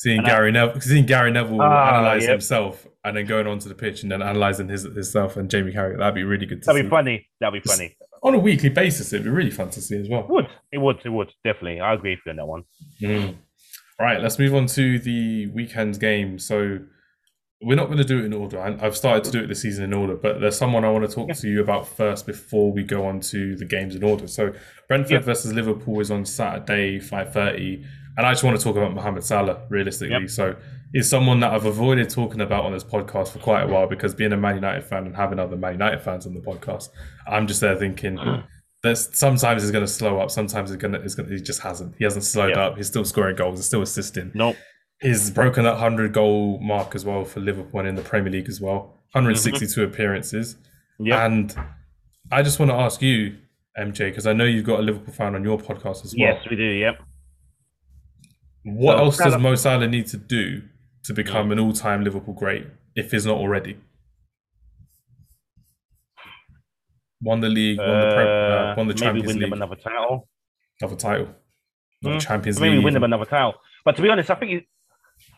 Seeing And Gary Neville, seeing Gary Neville Ah, analyze yep. himself, and then going onto the pitch and then analyzing his himself and Jamie Carragher. That'd be really good to That'd see be funny. That'd be funny. on a weekly basis. It'd be really fun to see as well. It would. It would. It would. Definitely. I agree with you on that one. Mm. Right, let's move on to the weekend game. So we're not going to do it in order. I've started to do it this season in order, but there's someone I want to talk Yeah. to you about first before we go on to the games in order. So Brentford Yeah. versus Liverpool is on Saturday, 5.30. And I just want to talk about Mohamed Salah, realistically. Yep. So he's someone that I've avoided talking about on this podcast for quite a while because being a Man United fan and having other Man United fans on the podcast, I'm just there thinking hmm. that sometimes he's going to slow up, sometimes he's going to, he's going to, he just hasn't. He hasn't slowed Yeah. up. He's still scoring goals. He's still assisting. Nope. He's broken that 100 goal mark as well for Liverpool and in the Premier League as well. 162 mm-hmm. appearances. Yeah. And I just want to ask you, MJ, because I know you've got a Liverpool fan on your podcast as well. Yes, we do. Yep. What else does Mo Salah need to do to become an all-time Liverpool great if he's not already? Won the league, won the, Pre- uh, Uh, won the maybe Champions win League, them another title. another title, Hmm. Champions Maybe League. win them another title. But to be honest, I think it,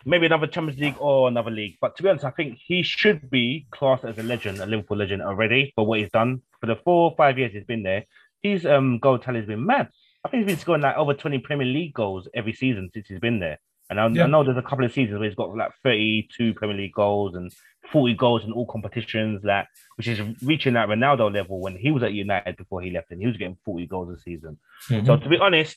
maybe another Champions League or another league. But to be honest, I think he should be classed as a legend, a Liverpool legend already for what he's done for the four or five years he's been there. His um goal tally has been mad. I think he's been scoring like over twenty Premier League goals every season since he's been there. And I, Yeah. I know there's a couple of seasons where he's got like 32 Premier League goals and 40 goals in all competitions, like which is reaching that Ronaldo level when he was at United before he left, and he was getting 40 goals a season. Mhm. So to be honest,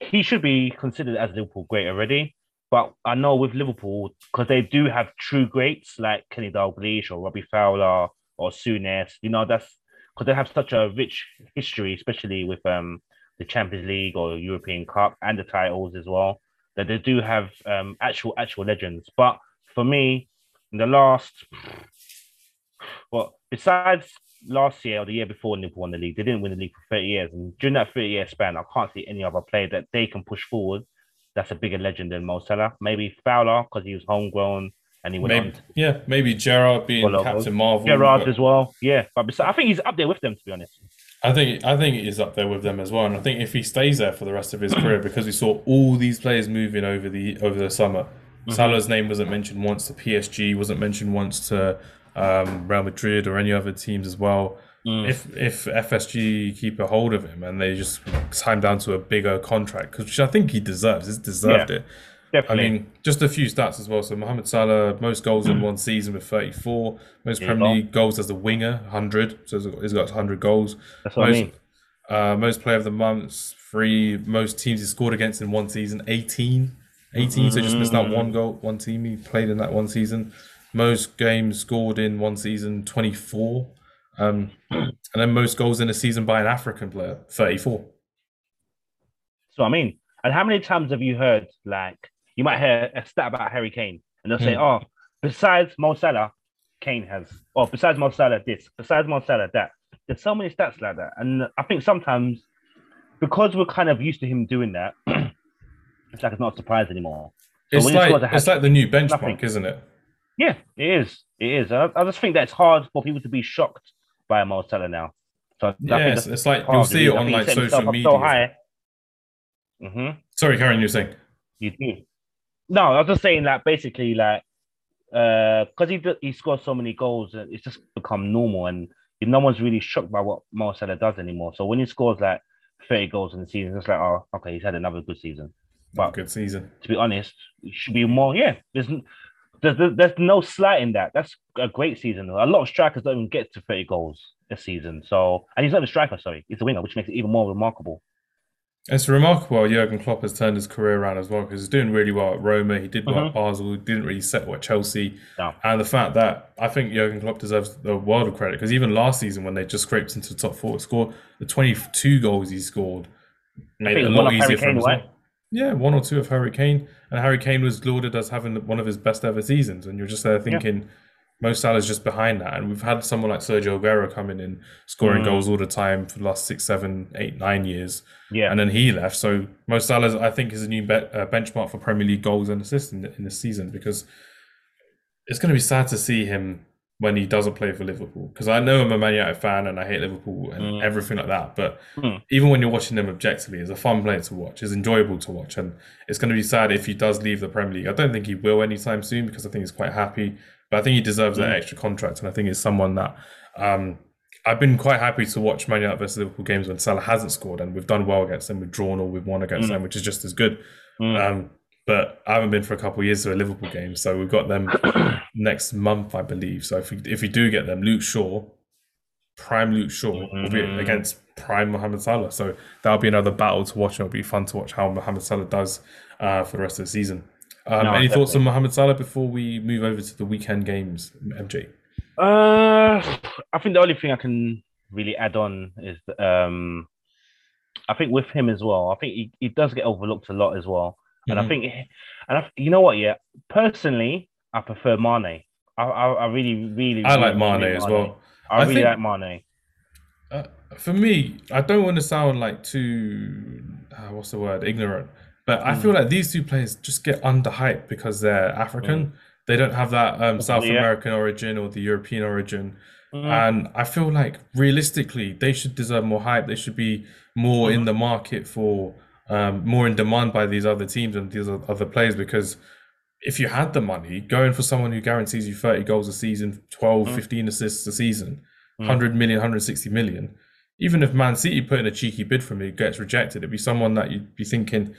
he should be considered as Liverpool great already. But I know with Liverpool, because they do have true greats like Kenny Dalglish or Robbie Fowler or Souness, you know, that's because they have such a rich history, especially with um the Champions League or European Cup and the titles as well, that they do have um actual actual legends. But for me, in the last well, besides last year or the year before Liverpool won the league, they didn't win the league for 30 years. And during that 30 year span, I can't see any other player that they can push forward that's a bigger legend than Mo Salah. Maybe Fowler, because he was homegrown and he went Maybe, on yeah, maybe Gerrard being Well, Captain Marvel. Gerrard but- as well. Yeah. But besides, I think he's up there with them, to be honest. I think I think he is up there with them as well, and I think if he stays there for the rest of his career, because we saw all these players moving over the over the summer, Mm-hmm. Salah's name wasn't mentioned once to PSG, wasn't mentioned once to um, Real Madrid or any other teams as well. Mm. If if FSG keep a hold of him and they just sign down to a bigger contract, which I think he deserves, he's deserved Yeah. it. I mean, just a few stats as well. So Mohamed Salah, most goals in one season with 34, most you Premier. League goals as a winger, 100. So he's got- 100 goals. That's what most, I mean. Uh, most player of the month, three. Most teams he scored against in one season, 18. 18, so just missed out one goal, one team he played in that one season. Most games scored in one season, 24. Um, and then most goals in a season by an African player, 34. So I mean, and how many times have you heard like you might hear a stat about Harry Kane, and they'll say, Hmm. "Oh, besides Mo Salah, Kane has, or besides Mo Salah this, besides Mo Salah that." There's so many stats like that, and I think sometimes because we're kind of used to him doing that, it's like it's not a surprise anymore. So It's like it's like the new benchmark, nothing. isn't it? Yeah, it is. It is. I, I just think that it's hard for people to be shocked by Mo Salah now. So Yeah, it's, like you'll see it on like social media. So high. hmm Sorry, Karen, you're saying. You do. No, I was just saying that basically, like, uh because he d- he scores so many goals, uh, it's just become normal, and no one's really shocked by what Mo Salah does anymore. So when he scores like 30 goals in the season, it's like, oh, okay, he's had another good season. But Good season. to be honest, it should be more. Yeah, there's there's, there's there's no slight in that. That's a great season. A lot of strikers don't even get to 30 goals this season. So, and he's not a striker, sorry, he's a winger, which makes it even more remarkable. It's remarkable how Jurgen Klopp has turned his career around as well because he's doing really well at Roma. He did well at Basel. He didn't really settle at Chelsea. No. And the fact that I think Jurgen Klopp deserves the world of credit because even last season when they just scraped into the top four, scored the 22 goals he scored made it a it was one lot easier for him well. Yeah, one or two of Harry Kane. And Harry Kane was lauded as having one of his best ever seasons. And you're just there thinking, Mo Salah's just behind that. And we've had someone like Sergio Aguero coming in, scoring Mm. goals all the time for the last six, seven, eight, nine years. Yeah, And then he left. So Mo Salah, I think, is a new be- uh, benchmark for Premier League goals and assists in, in this season because it's going to be sad to see him when he doesn't play for Liverpool. Because I know I'm a Man United fan and I hate Liverpool and Mm. everything like that. But Mm. even when you're watching them objectively, it's a fun player to watch. It's enjoyable to watch. And it's going to be sad if he does leave the Premier League. I don't think he will anytime soon because I think he's quite happy. But I think he deserves that Mm. extra contract. And I think he's someone that. Um, I've been quite happy to watch Man United versus Liverpool games when Salah hasn't scored, and we've done well against them. We've drawn or we've won against Mm. them, which is just as good. Mm. Um, but I haven't been for a couple of years to a Liverpool game, so we've got them next month, I believe. So if we if we do get them, Luke Shaw, prime Luke Shaw, will be Mhm. against prime Mohamed Salah. So that'll be another battle to watch, and it'll be fun to watch how Mohamed Salah does uh, for the rest of the season. Um, No, any thoughts on Mohamed Salah before we move over to the weekend games, MJ? Uh, I think the only thing I can really add on is um, I think with him as well. I think he, he does get overlooked a lot as well, and I Mhm. think and I, you know what? Yeah, personally, I prefer Mane. I I, I really really I like really Mane as well. I, I really think- like Mane. Uh, for me, I don't want to sound like too uh, what's the word ignorant, but I Mm. feel like these two players just get underhyped because they're African. They don't have that um, South Yeah. American origin or the European origin, Mm. and I feel like realistically they should deserve more hype. They should be more in the market for um, more in demand by these other teams and these other players because. If you had the money, going for someone who guarantees you 30 goals a season, 12, Mm. 15 assists a season, Mm. 100 million, 160 million. Even if Man City put in a cheeky bid for me, gets rejected, it'd be someone that you'd be thinking,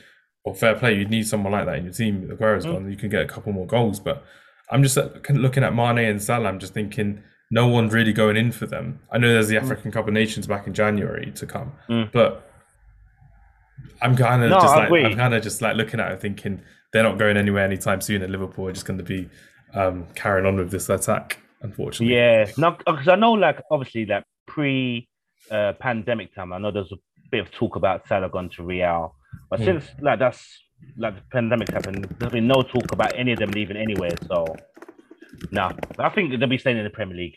well, fair play, you'd need someone like that in your team. Aguero's Mm. gone, you can get a couple more goals. But I'm just uh, looking at Mane and Salah, I'm just thinking, no one's really going in for them. I know there's the African Cup of Nations back in January to come, Mm. but I'm kind of No, just like. I'm kind of just like looking at it thinking they're not going anywhere anytime soon, and Liverpool are just going to be um, carrying on with this attack. Unfortunately, Yeah, no, because I know, like, obviously, like pre uh, pandemic time, I know there's a bit of talk about Salah going to Real, but Mm. since like that's like the pandemic happened, there's been no talk about any of them leaving anywhere. So, no, I think they'll be staying in the Premier League.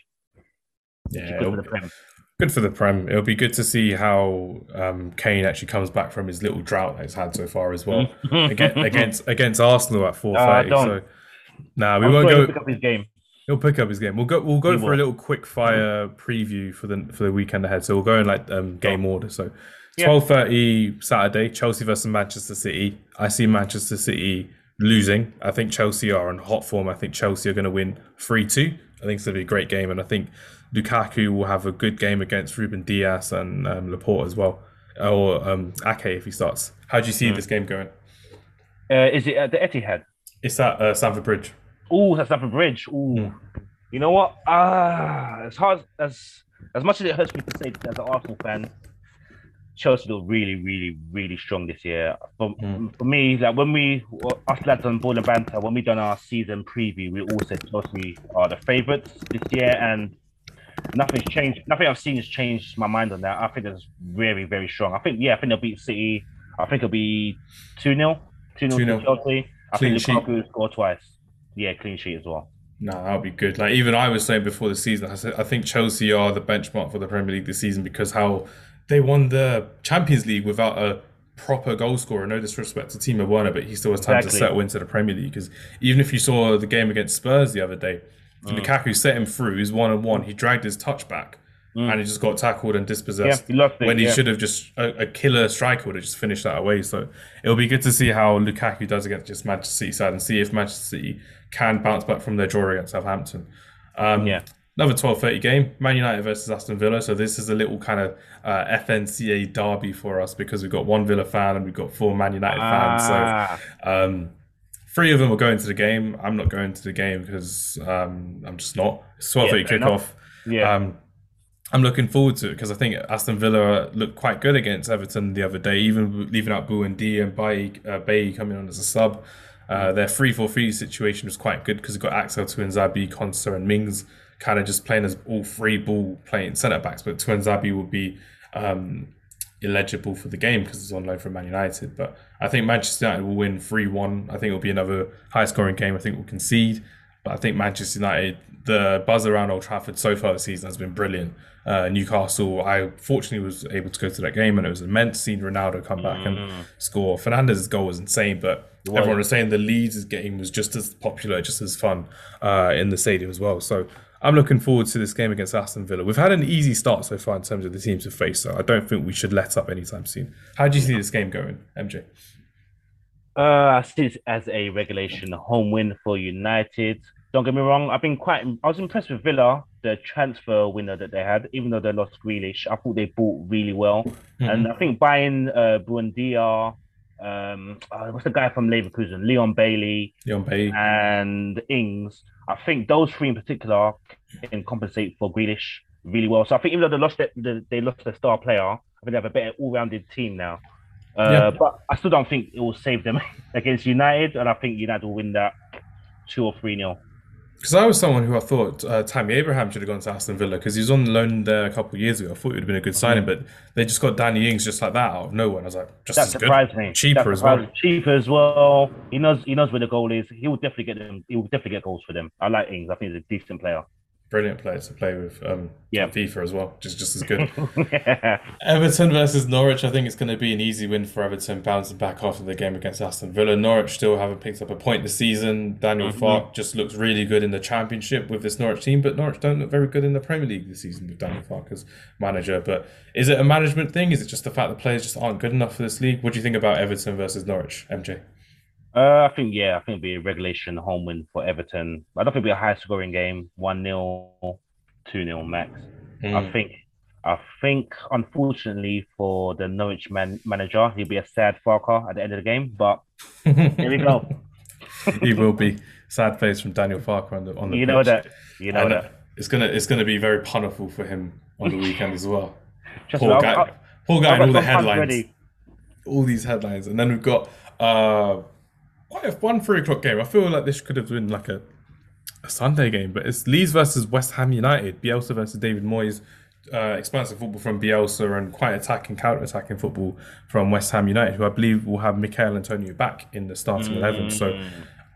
yeah, Good for the Prem. Good for the Prem. It'll be good to see how um, Kane actually comes back from his little drought that he's had so far as well against against, against Arsenal at four thirty. don't. so, nah, we I'm won't sure he'll go. pick up his game. He'll pick up his game. We'll go. We'll go He for will. a little quick fire preview for the for the weekend ahead. So we'll go in like um, game order. So. Twelve thirty Saturday, Chelsea versus Manchester City. I see Manchester City losing. I think Chelsea are in hot form. I think Chelsea are going to win three two. I think it's going to be a great game, and I think Lukaku will have a good game against Ruben Dias and um, Laporte as well, or um, Ake if he starts. How do you see Hmm. this game going? Uh, is it at the Etihad? It's at uh, Stamford Bridge. Oh, that's Stamford Bridge. Oh, Mm. you know what? Ah, as hard as as much as it hurts me to say as an Arsenal fan, Chelsea look really, really, really strong this year. For, Mm. for me, like when we us lads on Ball and Banter, when we done our season preview, we all said Chelsea are the favourites this year, and nothing's changed. Nothing I've seen has changed my mind on that. I think it's very, very strong. I think yeah, I think they'll beat City. I think it'll be two 0 two 0 2-0. to Chelsea. I Clean think. Lukaku scored twice. Yeah, clean sheet as well. No, that would be good. Like even I was saying before the season, I said I think Chelsea are the benchmark for the Premier League this season because how they won the Champions League without a proper goal scorer. No disrespect to Timo Werner, but he still has time to Exactly. settle into the Premier League. Because even if you saw the game against Spurs the other day, Mm. Lukaku set him through. He's one on one. He dragged his touch back, and he just got tackled and Mm. Yeah, dispossessed. he it. when he yeah. should have just a, a killer striker would have just finished that away. So it'll be good to see how Lukaku does against just Manchester City side and see if Manchester City can bounce back from their draw against Southampton. Um, Yeah. Another 12:30 game, Man United versus Aston Villa. So this is a little kind of uh, FNCA derby for us because we've got one Villa fan and we've got four Man United fans. So Ah, um, three of them are going to the game. I'm not going to the game because um, I'm just not. It's 12:30 Yeah, kickoff. yeah. Um, I'm looking forward to it because I think Aston Villa looked quite good against Everton the other day, even leaving out Buendia and Bailey, uh, Bailey coming on as a sub. Uh, their 3 4 3 situation was quite good because you've got Axel Tuanzebe, Konsa, and Mings kind of just playing as all three ball playing centre backs, but Tuanzebe will be um, illegible for the game because it's on loan from Man United. But I think Manchester United will win 3 1. I think it'll be another high scoring game. I think we'll concede. But I think Manchester United, the buzz around Old Trafford so far this season has been brilliant. Uh, Newcastle, I fortunately was able to go to that game and it was immense seeing Ronaldo come back and score. Fernandes's goal was insane, but everyone was saying the Leeds game was just as popular, just as fun uh, in the stadium as well. So I'm looking forward to this game against Aston Villa. We've had an easy start so far in terms of the teams to face, so I don't think we should let up anytime soon. How do you see this game going, MJ? Uh, I see this as a regulation home win for United. Don't get me wrong, I've been quite. I was impressed with Villa, the transfer winner that they had, even though they lost Grealish. I thought they bought really well, and I think buying uh, Buendia, um, uh, what's the guy from Leverkusen, Leon Bailey, Leon Bailey, and Ings. I think those three in particular can compensate for Grealish really well. So I think even though they lost their, they, they lost their star player, I think they have a better all-rounded team now. Uh, Yeah. But I still don't think it will save them against United, and I think United will win that two or three nil. Because I was someone who I thought uh, Tammy Abraham should have gone to Aston Villa because he was on loan there a couple of years ago. I thought it would have been a good signing, but they just got Danny Ings just like that out of nowhere. I was like, just That as good, surprised me. cheaper as well. surprised- Cheaper as well. He knows he knows where the goal is. He will definitely get them. He will definitely get goals for them. I like Ings. I think he's a decent player. Brilliant player to play with. Um, Yeah. on FIFA as well, just just as good. Everton versus Norwich. I think it's going to be an easy win for Everton, bouncing back after the game against Aston Villa. Norwich still haven't picked up a point this season. Daniel Mhm. Farke just looks really good in the Championship with this Norwich team, but Norwich don't look very good in the Premier League this season with Daniel Farke as manager. But is it a management thing? Is it just the fact that players just aren't good enough for this league? What do you think about Everton versus Norwich, MJ? Uh, I think yeah, I think it'll be a regulation home win for Everton. I don't think it'll be a high scoring game, one 0 two 0 max. Hmm. I think I think unfortunately for the Norwich man, manager, he'll be a sad Farker at the end of the game. But here we go. he will be sad face from Daniel Farker on the on the you know pitch. that. You know And that. it's gonna it's gonna be very punishable for him on the weekend as well. Just Poor I'll- guy, I'll- poor guy, I've and all got the headlines, all these headlines, and then we've got uh quite a one three o'clock game. I feel like this could have been like a a Sunday game, but it's Leeds versus West Ham United, Bielsa versus David Moyes. Uh, expansive football from Bielsa and quite attacking, counter-attacking football from West Ham United, who I believe will have Michail Antonio back in the starting eleven. So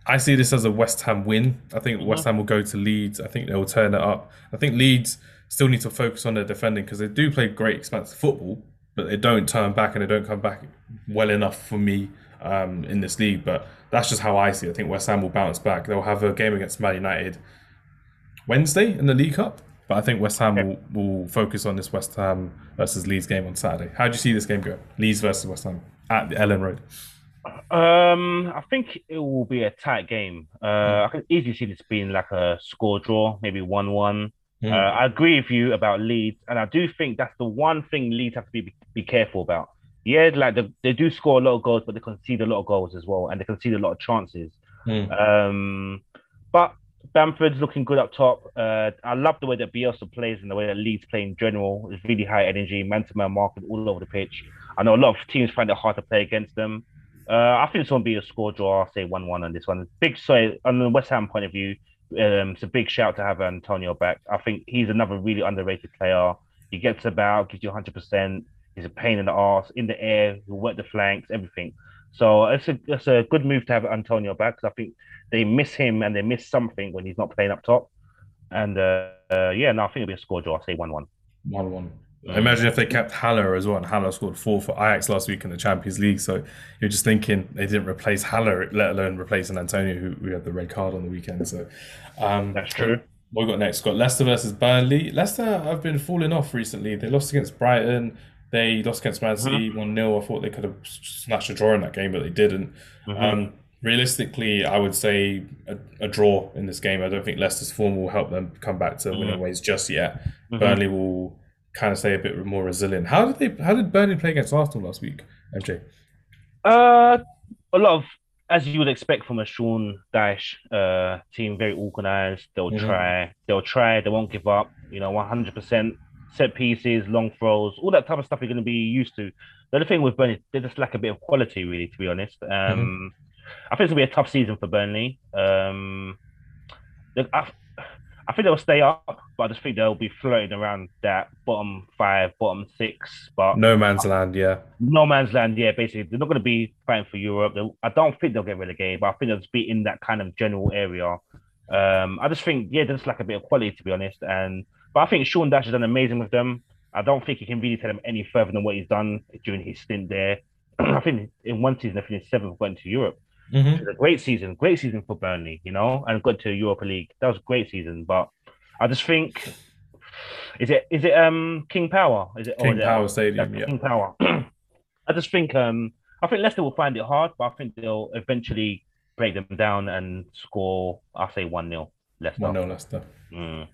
I see this as a West Ham win. I think West Ham will go to Leeds. I think they'll turn it up. I think Leeds still need to focus on their defending because they do play great, expansive football, but they don't turn back and they don't come back well enough for me um, in this league. But that's just how I see it. I think West Ham will bounce back. They'll have a game against Man United Wednesday in the League Cup. But I think West Ham will, will focus on this West Ham versus Leeds game on Saturday. How do you see this game go? Leeds versus West Ham at the Elland Road. Um, I think it will be a tight game. Uh, I can easily see this being like a score draw, maybe one-one. Hmm. Uh, I agree with you about Leeds, and I do think that's the one thing Leeds have to be be careful about. Yeah, like the, they do score a lot of goals, but they concede a lot of goals as well, and they concede a lot of chances. Hmm. Um, but Bamford's looking good up top. Uh, I love the way that Bielsa plays and the way that Leeds play in general. It's really high energy, man-to-man marking all over the pitch. I know a lot of teams find it hard to play against them. Uh, I think this will be a score draw. I'll say one-one on this one. Big so on the West Ham point of view, um, it's a big shout to have Antonio back. I think he's another really underrated player. He gets about, gives you 100%. He's a pain in the ass, in the air. He'll work the flanks, everything. So it's a it's a good move to have Antonio back because I think they miss him and they miss something when he's not playing up top. And uh, uh, yeah, no, I think it'll be a score draw. I'll say one-one. One-one. Imagine if they kept Haller as well, and Haller scored four for Ajax last week in the Champions League. So you're just thinking they didn't replace Haller, let alone replacing Antonio, who, who had the red card on the weekend. So um, that's true. What we got next? We've got Leicester versus Burnley. Leicester have been falling off recently. They lost against Brighton. They lost against Man City mm-hmm. 1 0. I thought they could have snatched a draw in that game, but they didn't. Mm-hmm. Um, realistically, I would say a, a, draw in this game. I don't think Leicester's form will help them come back to mm-hmm. winning ways just yet. Mm-hmm. Burnley will kind of stay a bit more resilient. How did they? How did Burnley play against Arsenal last week, MJ? Uh, a lot of as you would expect from a Sean Dyche uh, team, very organized. They'll mm-hmm. try. They'll try. They won't give up. You know, one hundred percent set pieces, long throws, all that type of stuff you're going to be used to. The other thing with Burnley, they just lack a bit of quality, really, to be honest. Um, mm-hmm. I think it's going to be a tough season for Burnley. Um, I, I think they'll stay up, but I just think they'll be floating around that bottom five, bottom six. But no man's land, yeah. No man's land, yeah. Basically, they're not going to be fighting for Europe. They'll, I don't think they'll get relegated, but I think they'll just be in that kind of general area. Um, I just think, yeah, there's like a bit of quality, to be honest, and but I think Sean Dyche has done amazing with them. I don't think he can really take them any further than what he's done during his stint there. I think in one season they finished seventh, going to Europe. Mm-hmm. It was a great season, great season for Burnley, you know, and got to Europa League. That was a great season. But I just think, is it is it um King Power? Is it King Power it, Stadium? Yeah, King Power. I just think um I think Leicester will find it hard, but I think they'll eventually break them down and score. I say one 0 Leicester. One 0 Leicester. Mm.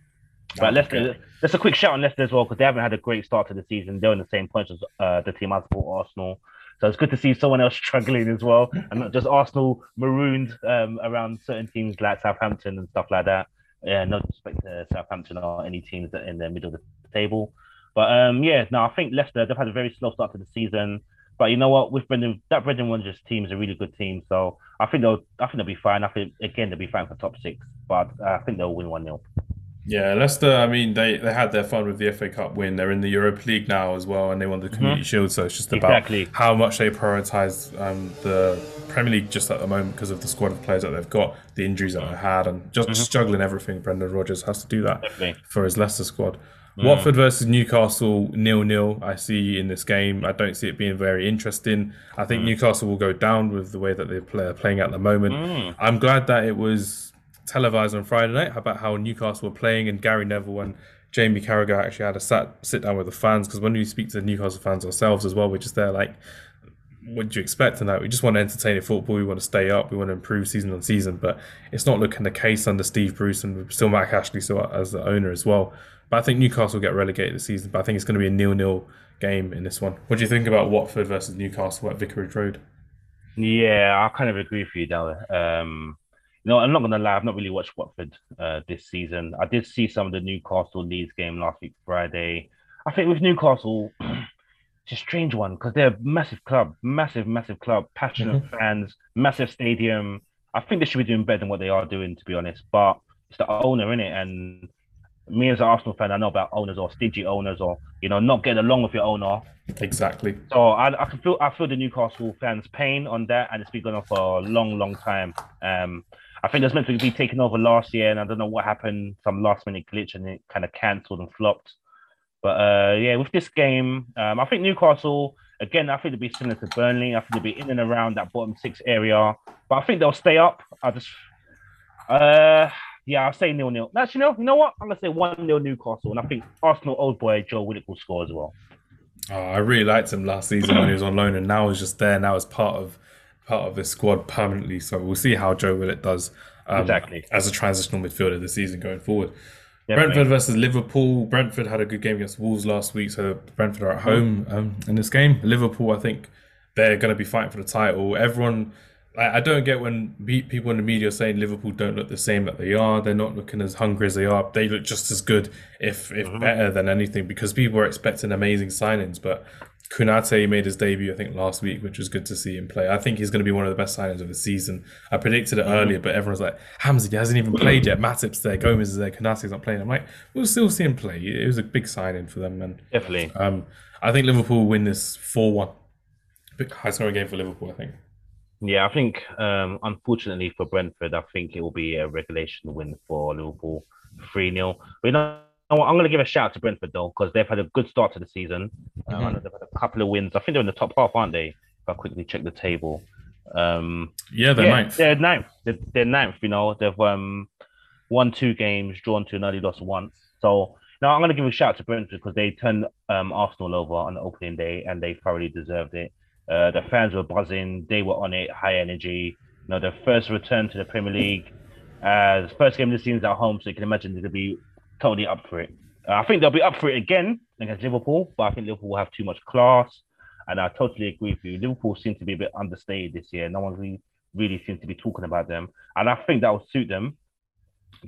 But Leicester, okay. just a quick shout on Leicester as well because they haven't had a great start to the season. They're in the same points as uh, the team I support, Arsenal. So it's good to see someone else struggling as well, and not just Arsenal marooned um, around certain teams like Southampton and stuff like that. Yeah, no respect to Southampton or any teams that in the middle of the table. But um, yeah, no, I think Leicester they've had a very slow start to the season. But you know what? With Brendan, that Brendan Rodgers team is a really good team. So I think they'll, I think they'll be fine. I think again they'll be fine for top six. But uh, I think they'll win one 0 yeah, Leicester. I mean, they, they had their fun with the FA Cup win. They're in the Europa League now as well, and they won the Community mm-hmm. Shield. So it's just about exactly. how much they prioritise um, the Premier League just at the moment because of the squad of players that they've got, the injuries that they had, and just mm-hmm. juggling everything. Brendan Rodgers has to do that Definitely. for his Leicester squad. Mm. Watford versus Newcastle nil nil. I see in this game. I don't see it being very interesting. I think mm. Newcastle will go down with the way that they're playing at the moment. Mm. I'm glad that it was televised on Friday night about how Newcastle were playing and Gary Neville and Jamie Carragher actually had a sat sit down with the fans because when we speak to the Newcastle fans ourselves as well, we're just there like, what do you expect in that? We just want to entertain football. We want to stay up. We want to improve season on season. But it's not looking the case under Steve Bruce and still Mike Ashley still as the owner as well. But I think Newcastle will get relegated this season. But I think it's going to be a nil-nil game in this one. What do you think about Watford versus Newcastle at Vicarage Road? Yeah, I kind of agree with you, Dalla. Um, you know, I'm not gonna lie, I've not really watched Watford uh, this season. I did see some of the Newcastle Leeds game last week Friday. I think with Newcastle, it's a strange one because they're a massive club, massive, massive club, passionate mm-hmm. fans, massive stadium. I think they should be doing better than what they are doing, to be honest. But it's the owner in it, and me as an Arsenal fan, I know about owners or stingy owners or you know not getting along with your owner. Exactly. So I, I can feel I feel the Newcastle fans' pain on that, and it's been going on for a long, long time. Um, I think was meant to be taken over last year, and I don't know what happened, some last minute glitch, and it kind of cancelled and flopped. But uh, yeah, with this game, um, I think Newcastle again. I think they'll be similar to Burnley. I think they'll be in and around that bottom six area. But I think they'll stay up. I just, uh, yeah, I'll say nil nil. Actually, no, you know what? I'm gonna say one nil Newcastle, and I think Arsenal old boy Joe Willock will score as well. Oh, I really liked him last season when he was on loan, and now he's just there. Now as part of part of this squad permanently. So we'll see how Joe Willock does um, exactly as a transitional midfielder this season going forward. Definitely. Brentford versus Liverpool. Brentford had a good game against Wolves last week, so Brentford are at home um, in this game. Liverpool, I think they're going to be fighting for the title. Everyone, I, I don't get when people in the media are saying Liverpool don't look the same that they are. They're not looking as hungry as they are. They look just as good, if if mm-hmm. better than anything, because people are expecting amazing signings. But Konate made his debut, I think, last week, which was good to see him play. I think he's going to be one of the best signings of the season. I predicted it mm-hmm. earlier, but everyone's like, Hamza, he hasn't even played yet. Matip's there, Gomez is there, Konate's not playing. I'm like, we'll still see him play. It was a big signing for them, and Definitely. Um, I think Liverpool will win this 4 1. Big high scoring game for Liverpool, I think. Yeah, I think um, unfortunately for Brentford, I think it will be a regulation win for Liverpool, three 0 But you know, I'm going to give a shout out to Brentford though because they've had a good start to the season. Um, Mhm. they've had a couple of wins. I think they're in the top half, aren't they? If I quickly check the table. Um, Yeah, they're yeah, ninth. They're ninth. They're, they're ninth. You know, they've um won two games, drawn two, and only lost once. So now I'm going to give a shout out to Brentford because they turned um Arsenal over on the opening day and they thoroughly deserved it. Uh, the fans were buzzing. They were on it, high energy. You know, their first return to the Premier League. Uh, the first game of the season is at home, so you can imagine to be totally up for it. Uh, I think they'll be up for it again against Liverpool, but I think Liverpool will have too much class. And I totally agree with you. Liverpool seem to be a bit understated this year. No one really, really seems to be talking about them. And I think that will suit them.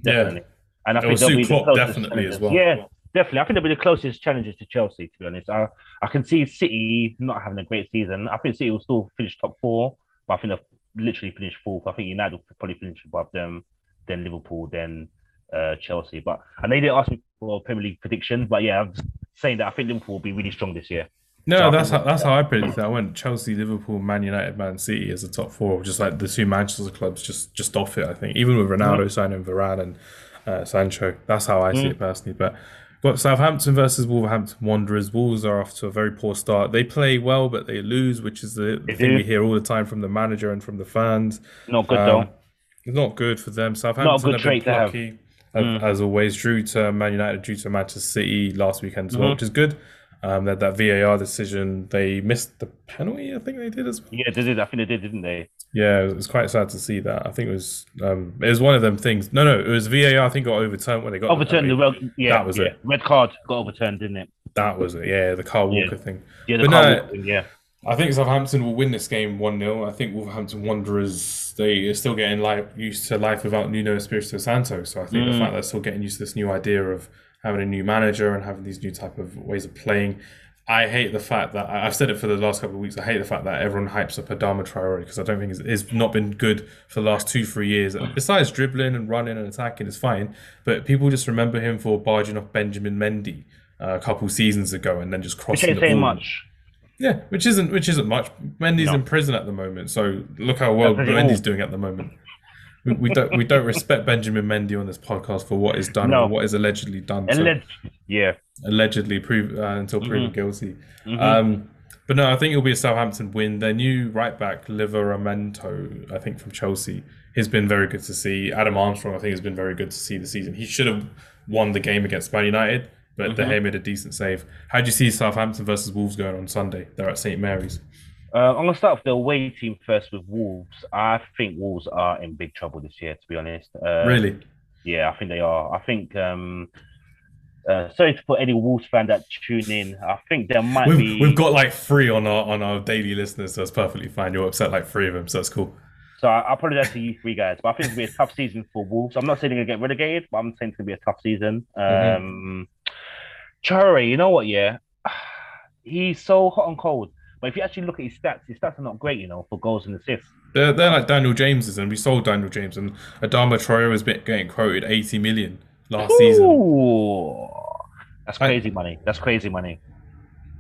Yeah. Definitely. And I It think they'll suit Klopp definitely as well. Yeah, definitely. I think they'll be the closest challengers to Chelsea, to be honest. I, I can see City not having a great season. I think City will still finish top four, but I think they'll literally finish fourth. I think United will probably finish above them, then Liverpool, then uh, Chelsea. But I know they didn't ask me for a Premier League prediction, but yeah, I'm just saying that I think Liverpool will be really strong this year. No, So that's how that's how I predicted. I went Chelsea, Liverpool, Man United, Man City as the top four, just like the two Manchester clubs, just just off it. I think even with Ronaldo signing Varane and uh, Sancho, that's how I see it personally. But got Southampton versus Wolverhampton Wanderers. Wolves are off to a very poor start. They play well, but they lose, which is the, the They thing do. we hear all the time from the manager and from the fans. Not good Um, though. Not good for them. Southampton have been to have. plucky, as- as always. Drew to Man United, drew to Manchester City last weekend as Mm-hmm. well, which is good. Um, that that VAR decision, they missed the penalty. I think they did as well. Yeah, they did. I think they did, didn't they? Yeah, it was quite sad to see that. I think it was um, it was one of them things. No, no, it was VAR. I think got overturned when they got Overturned the penalty. red. Yeah, That was yeah. it. Red card got overturned, didn't it? That was it. Yeah, the Carl Yeah. Walker thing. Yeah, the But car no, walking, yeah. I think Southampton will win this game 1 0. I think Wolverhampton Wanderers, they are still getting life, used to life without Nuno Espirito Santo. So I think Mm. the fact that they're still getting used to this new idea of having a new manager and having these new type of ways of playing. I hate the fact that I've said it for the last couple of weeks. I hate the fact that everyone hypes up Adama Traore because I don't think it's, it's not been good for the last two, three years. Besides dribbling and running and attacking, it's fine. But people just remember him for barging off Benjamin Mendy uh, a couple seasons ago and then just Which crossing ain't the ball. much. Yeah, which isn't which isn't much. Mendy's No. in prison at the moment, so look how well Mendy's doing at the moment. We, we don't we don't respect Benjamin Mendy on this podcast for what is done No. or what is allegedly done. So yeah. allegedly prove uh, until proven Mm-hmm. guilty. Um, but no, I think it'll be a Southampton win. Their new right back Livramento, I think from Chelsea, has been very good to see. Adam Armstrong, I think, has been very good to see this season. He should have won the game against Man United, but De Mm-hmm. Gea made a decent save. How do you see Southampton versus Wolves going on Sunday? They're at St Mary's. Uh, I'm gonna start with the away team first with Wolves. I think Wolves are in big trouble this year, to be honest. Uh, Really? Yeah, I think they are. I think. Um, uh, sorry to put any Wolves fan that tune in. I think there might We've, be. we've got like three on our on our daily listeners, so it's perfectly fine. You're upset like three of them, so that's cool. So I, I apologize to you three guys, but I think it's gonna be a tough season for Wolves. I'm not saying they're gonna get relegated, but I'm saying it's gonna be a tough season. Mhm. Um, Traore, you know what? Yeah, he's so hot and cold. But if you actually look at his stats, his stats are not great, you know, for goals and assists. They're, they're like Daniel James's, and we sold Daniel James, and Adama Traore was getting quoted 80 million last season. Ooh, that's I- crazy money. That's crazy money.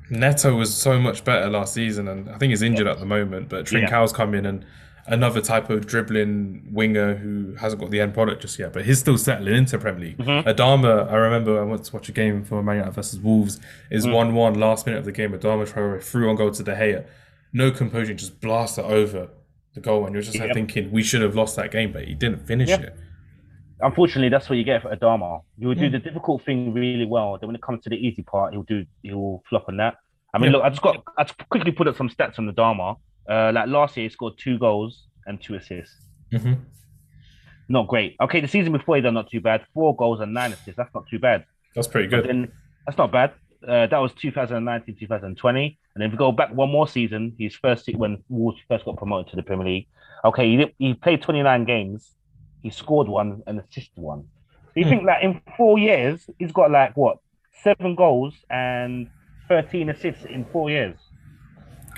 Neto was so much better last season, and I think he's injured at the moment. But Yeah. Trincão's come in and another type of dribbling winger who hasn't got the end product just yet, but he's still settling into Premier League. Mm-hmm. Adama, I remember I went to watch a game for Man United versus Wolves. Is Mm. one one last minute of the game. Adama Traore threw on goal to De Gea, no composure, just blast it over the goal, and you're just like Yep. thinking we should have lost that game, but he didn't finish Yeah. it. Unfortunately, that's what you get for Adama. He will do Yeah. the difficult thing really well. Then when it comes to the easy part, he'll do he'll flop on that. I mean, Yeah. look, I just got I just quickly put up some stats on Adama. Uh, like last year, he scored two goals and two assists. hmm Not great. Okay, the season before he done not too bad. Four goals and nine assists. That's not too bad. That's pretty good. then that's not bad. Uh, that was 2019, 2020. And if we go back one more season, his first when Wolves first got promoted to the Premier League. Okay, he, did, he played 29 games. He scored one and assisted one. So you Hmm. think that in four years, he's got like what seven goals and 13 assists in four years?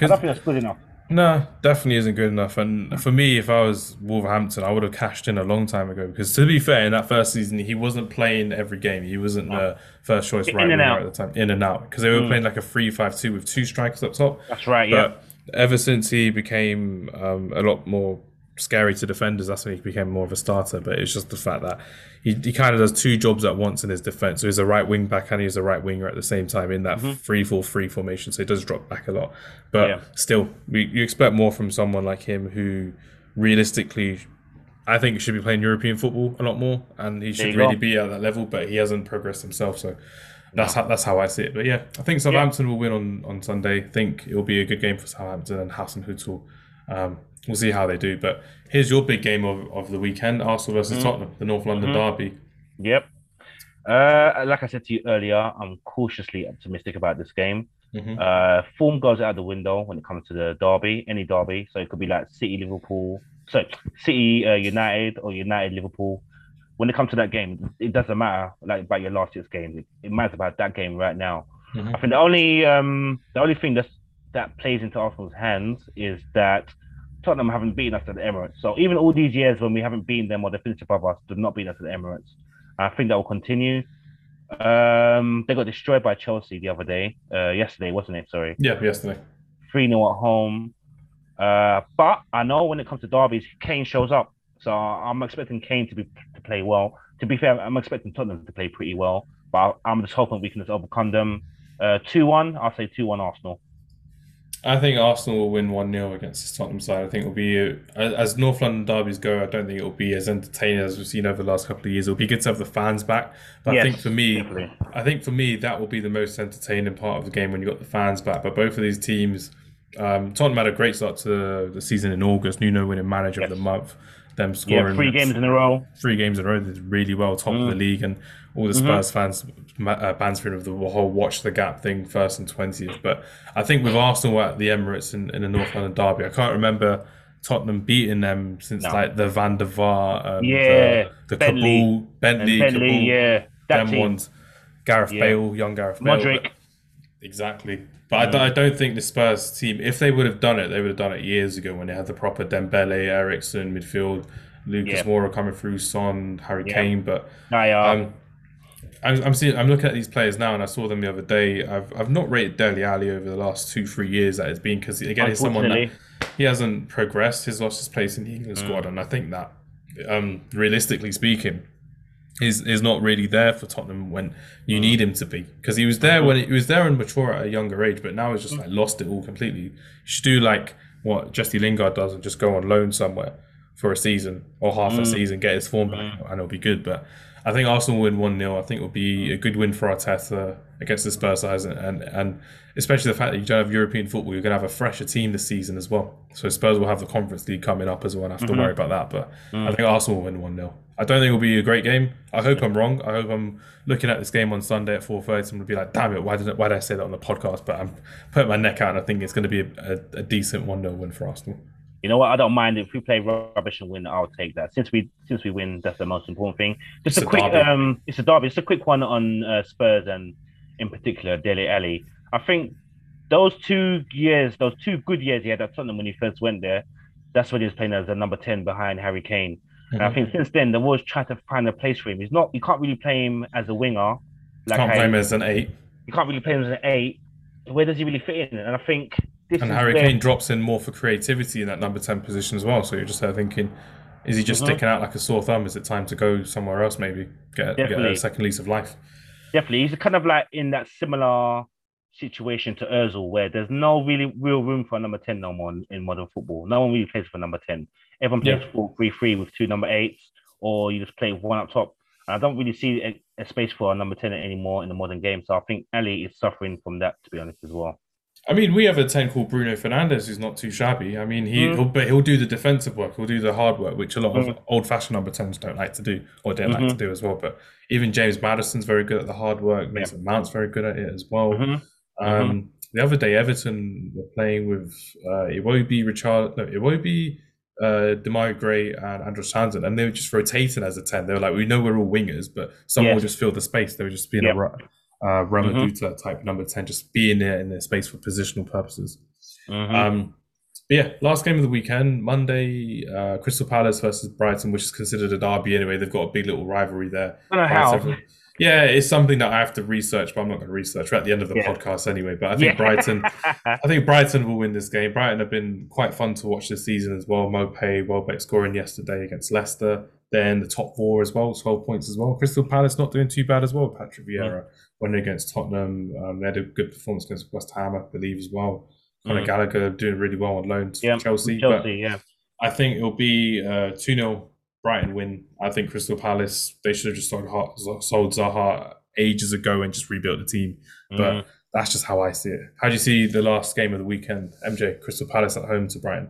I don't think that's good enough. No, definitely isn't good enough. And for me, if I was Wolverhampton, I would have cashed in a long time ago. Because to be fair, in that first season, he wasn't playing every game. He wasn't the first choice In right and out. at the time, in and out. Because they were Mm. playing like a 3-5-2 with two strikers up top. That's right. Yeah. But ever since he became um, a lot more scary to defenders, that's when he became more of a starter. But it's just the fact that he, he kind of does two jobs at once in his defense. So he's a right wing back and he's a right winger at the same time in that Mm-hmm. three four three formation. So he does drop back a lot. But Yeah. still, we, you expect more from someone like him who realistically. I think should be playing European football a lot more, and he should really go. be at that level. But he hasn't progressed himself, so that's how that's how I see it. But yeah, I think Southampton will win on, on Sunday. I think it will be a good game for Southampton and Hasenhüttl. Um, we'll see how they do. But here's your big game of, of the weekend: Arsenal versus Mm-hmm. Tottenham, the North London derby. Yep. Uh, like I said to you earlier, I'm cautiously optimistic about this game. Mhm. Uh, form goes out the window when it comes to the derby, any derby. So it could be like City, Liverpool, so City, uh, United, or United, Liverpool. When it comes to that game, it doesn't matter like about your last year's game. It, it matters about that game right now. Mhm. I think the only um the only thing that's that plays into Arsenal's hands is that Tottenham haven't beaten us at the Emirates. So even all these years when we haven't beaten them or they finished above us, they've not beaten us at the Emirates. I think that will continue. Um, they got destroyed by Chelsea the other day, uh, yesterday, wasn't it? Sorry, Yeah, yesterday. three 0 at home. Uh, but I know when it comes to derbies, Kane shows up, so I'm expecting Kane to be to play well. To be fair, I'm expecting Tottenham to play pretty well, but I'm just hoping we can just overcome them. Uh, two one, I'll say two one Arsenal. I think Arsenal will win 1 0 against this Tottenham side. I think it'll be, as North London derbies go, I don't think it'll be as entertaining as we've seen over the last couple of years. It'll be good to have the fans back. But I think for me, definitely. I think for me, that will be the most entertaining part of the game when you've got the fans back. But both of these teams, um, Tottenham had a great start to the season in August. Nuno winning manager of the month. Them Yeah, scoring three games in a row. three games in a row, they did really well, top of the league, and all the Spurs fans ma- uh, bantering of the whole watch the gap thing, first and twentieth. But I think with Arsenal at the Emirates in, in the North London derby, I can't remember Tottenham beating them since No. like the Van der Vaart, um, Yeah, the, the Bentley. Kaboul, Bentley, Bentley, Kaboul, yeah, that them team. ones. Gareth Yeah. Bale, young Gareth Bale. Modric. Exactly. But I, don't, I don't think the Spurs team, if they would have done it, they would have done it years ago when they had the proper Dembele, Eriksen, midfield, Lucas Yeah. Moura coming through, Son, Harry Yeah. Kane. But I, um, I'm, I'm seeing, I'm looking at these players now, and I saw them the other day. I've, I've not rated Dele Alli over the last two, three years that it's been because again, he's someone that he hasn't progressed. He's lost his place in the England Mm. squad, and I think that, um, realistically speaking, is is not really there for Tottenham when Mm. you need him to be. Because he was there when he was there and mature at a younger age, but now he's just like lost it all completely. You should do like what Jesse Lingard does and just go on loan somewhere for a season or half Mm. a season, get his form back, and it'll be good. But I think Arsenal will win one 0 I think it'll be a good win for Arteta against the Spurs sides, and and especially the fact that you don't have European football, you're going to have a fresher team this season as well. So Spurs will have the Conference League coming up as well. and have to mm-hmm. worry about that. But I mm. think Arsenal will win one 0 I don't think it'll be a great game. I hope I'm wrong. I hope I'm looking at this game on Sunday at 4:30 and will be like, damn it, why did I, why did I say that on the podcast? But I'm putting my neck out and I think it's going to be a, a, a decent one 0 win for Arsenal. You know what? I don't mind if we play rubbish and win. I'll take that. Since we since we win, that's the most important thing. Just It's a a quick, derby. um, it's a derby. Just a quick one on uh, Spurs and in particular Dele Alli. I think those two years, those two good years he had at Tottenham when he first went there, that's when he was playing as a number ten behind Harry Kane. And I Mhm. think since then, they've always tried to find a place for him. He's not. You can't really play him as a winger. Like Can't play him as an eight. you can't really play him as an eight. Where does he really fit in? And I think this And Harry Kane drops in more for creativity in that number 10 position as well. So you're just there thinking, is he just Mhm. sticking out like a sore thumb? Is it time to go somewhere else, maybe? Get, get a second lease of life? Definitely, he's kind of like in that similar situation to Özil, where there's no really real room for a number ten no more in, modern football. No one really plays for number ten. Everyone plays Yeah. four three three with two number eights, or you just play one up top. And I don't really see a, a space for a number ten anymore in the modern game. So I think Alli is suffering from that, to be honest, as well. I mean, we have a 10 called Bruno Fernandes who's not too shabby. I mean, he, Mm. he'll, but he'll do the defensive work, he'll do the hard work, which a lot of Mm. old fashioned number 10s don't like to do or don't like Mhm. to do as well. But even James Maddison's very good at the hard work, Mason Mount's very good at it as well. Mhm. Um, the other day, Everton were playing with uh, Iwobi, Richard, no, Iwobi, uh, Demarai Gray, and Andros Townsend, and they were just rotating as a 10. They were like, we know we're all wingers, but someone will just fill the space. They were just being Yep. a Ra- uh, Raumdeuter type number 10, just being there in their space for positional purposes. Mhm. Um, but yeah, last game of the weekend, Monday, uh, Crystal Palace versus Brighton, which is considered a derby anyway. They've got a big little rivalry there. I don't know how. Yeah, it's something that I have to research, but I'm not going to research. We're at the end of the Yeah. podcast anyway. But I think Yeah. Brighton, I think Brighton will win this game. Brighton have been quite fun to watch this season as well. Maupay, Welbeck scoring yesterday against Leicester. They're in the top four as well, 12 points as well. Crystal Palace not doing too bad as well. Patrick Vieira winning against Tottenham. Um, they had a good performance against West Ham, I believe, as well. Conor Mm. Gallagher doing really well on loan to yeah, Chelsea. Chelsea, But yeah. I think it'll be uh, 2 0 Brighton win. I think Crystal Palace, they should have just sold, sold Zaha ages ago and just rebuilt the team. But Mm. that's just how I see it. How do you see the last game of the weekend? MJ, Crystal Palace at home to Brighton.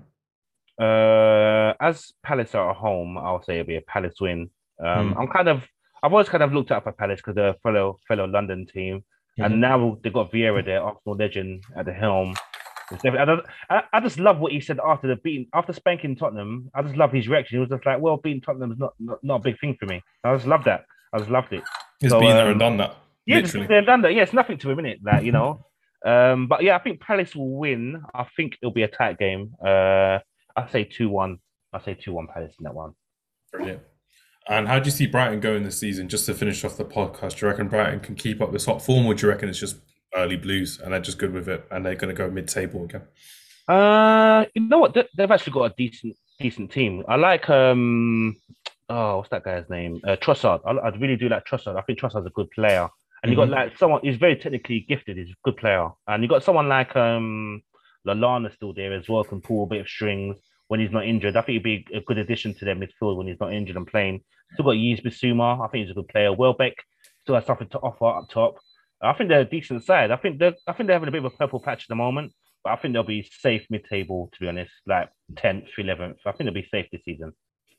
Uh, as Palace are at home, I'll say it'll be a Palace win. Um, Hmm. I'm kind of, I've always kind of looked out for Palace because they're a fellow fellow London team, and now they've got Vieira there, Arsenal legend at the helm. I, I, I just love what he said after the beating, after spanking Tottenham. I just love his reaction. He was just like, "Well, beating Tottenham is not, not not a big thing for me." I just love that. I just loved it. He's So, been there um, and done that. Yeah, just literally. done that. Yeah, it's nothing to him, innit? Like, you know. Um, but yeah, I think Palace will win. I think it'll be a tight game. Uh, I say two one. I say two one Palace in that one. Brilliant. And how do you see Brighton going this season? Just to finish off the podcast, do you reckon Brighton can keep up this hot form, or do you reckon it's just early blues and they're just good with it and they're going to go mid-table again? Uh, you know what? They, they've actually got a decent decent team. I like um, oh, what's that guy's name? Uh, Trossard. I, I really do like Trossard. I think Trossard's a good player. And you got Mhm. like someone who's very technically gifted. He's a good player. And you got someone like um, Lallana still there as well. Can pull a bit of strings when he's not injured. I think he'd be a good addition to their midfield when he's not injured and playing. Still got Yves Bissouma. I think he's a good player. Welbeck still has something to offer up top. I think they're a decent side. I think they're I think they're having a bit of a purple patch at the moment. But I think they'll be safe mid-table, to be honest, like tenth, eleventh. I think they'll be safe this season.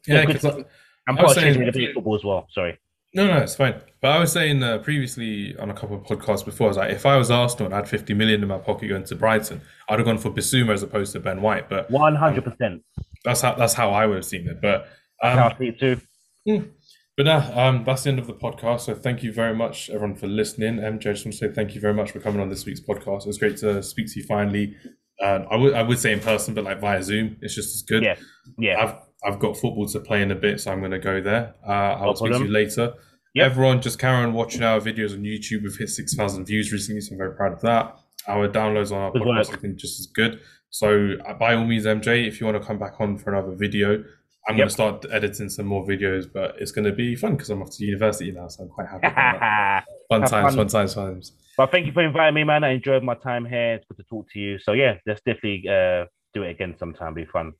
Yeah, good. because I'm part of saying- the football as well. Sorry. No, no, it's fine. But I was saying uh, previously on a couple of podcasts before, I was like, if I was Arsenal and I had 50 million in my pocket going to Brighton, I'd have gone for Bissouma as opposed to Ben White. But One hundred percent. that's how that's how I would have seen it. But um, I see it too. But now, um, that's the end of the podcast. So thank you very much, everyone, for listening. MJ, I just want to say thank you very much for coming on this week's podcast. It was great to speak to you finally. And I would I would say in person, but like via Zoom, it's just as good. Yeah. Yeah. I've I've got football to play in a bit, so I'm going to go there. Uh, I'll No speak to you later. Yep. Everyone, just carry on watching our videos on YouTube. We've hit six thousand views recently, so I'm very proud of that. Our downloads on our Good podcast have been just as good. So uh, by all means, MJ, if you want to come back on for another video, I'm going to start editing some more videos, but it's going to be fun because I'm off to university now, so I'm quite happy. Fun Have times, fun. fun times, fun times. but thank you for inviting me, man. I enjoyed my time here. It's good to talk to you. So yeah, let's definitely uh, do it again sometime. Be fun.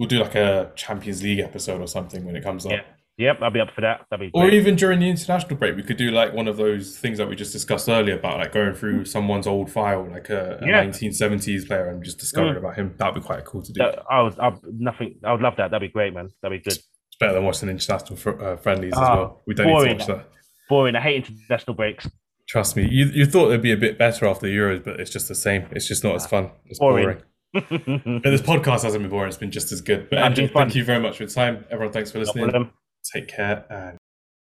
We'll do like a Champions League episode or something when it comes up. Yeah. Yep, I'll be up for that. That'd be Or great. even during the international break, we could do like one of those things that we just discussed earlier about like going through someone's old file, like a, a Yeah. 1970s player, and just discovering Mm. about him. That'd be quite cool to do. That- I would, I nothing. I would love that. That'd be great, man. That'd be good. It's better than watching international fr- uh, friendlies as Ah, well. We don't need to watch that. Boring. I hate international breaks. Trust me. You you thought it'd be a bit better after the Euros, but it's just the same. It's just not as fun. It's boring. Boring. But this podcast hasn't been boring. It's been just as good. But Andrew, thank you very much for your time. Everyone, thanks for listening. Take care and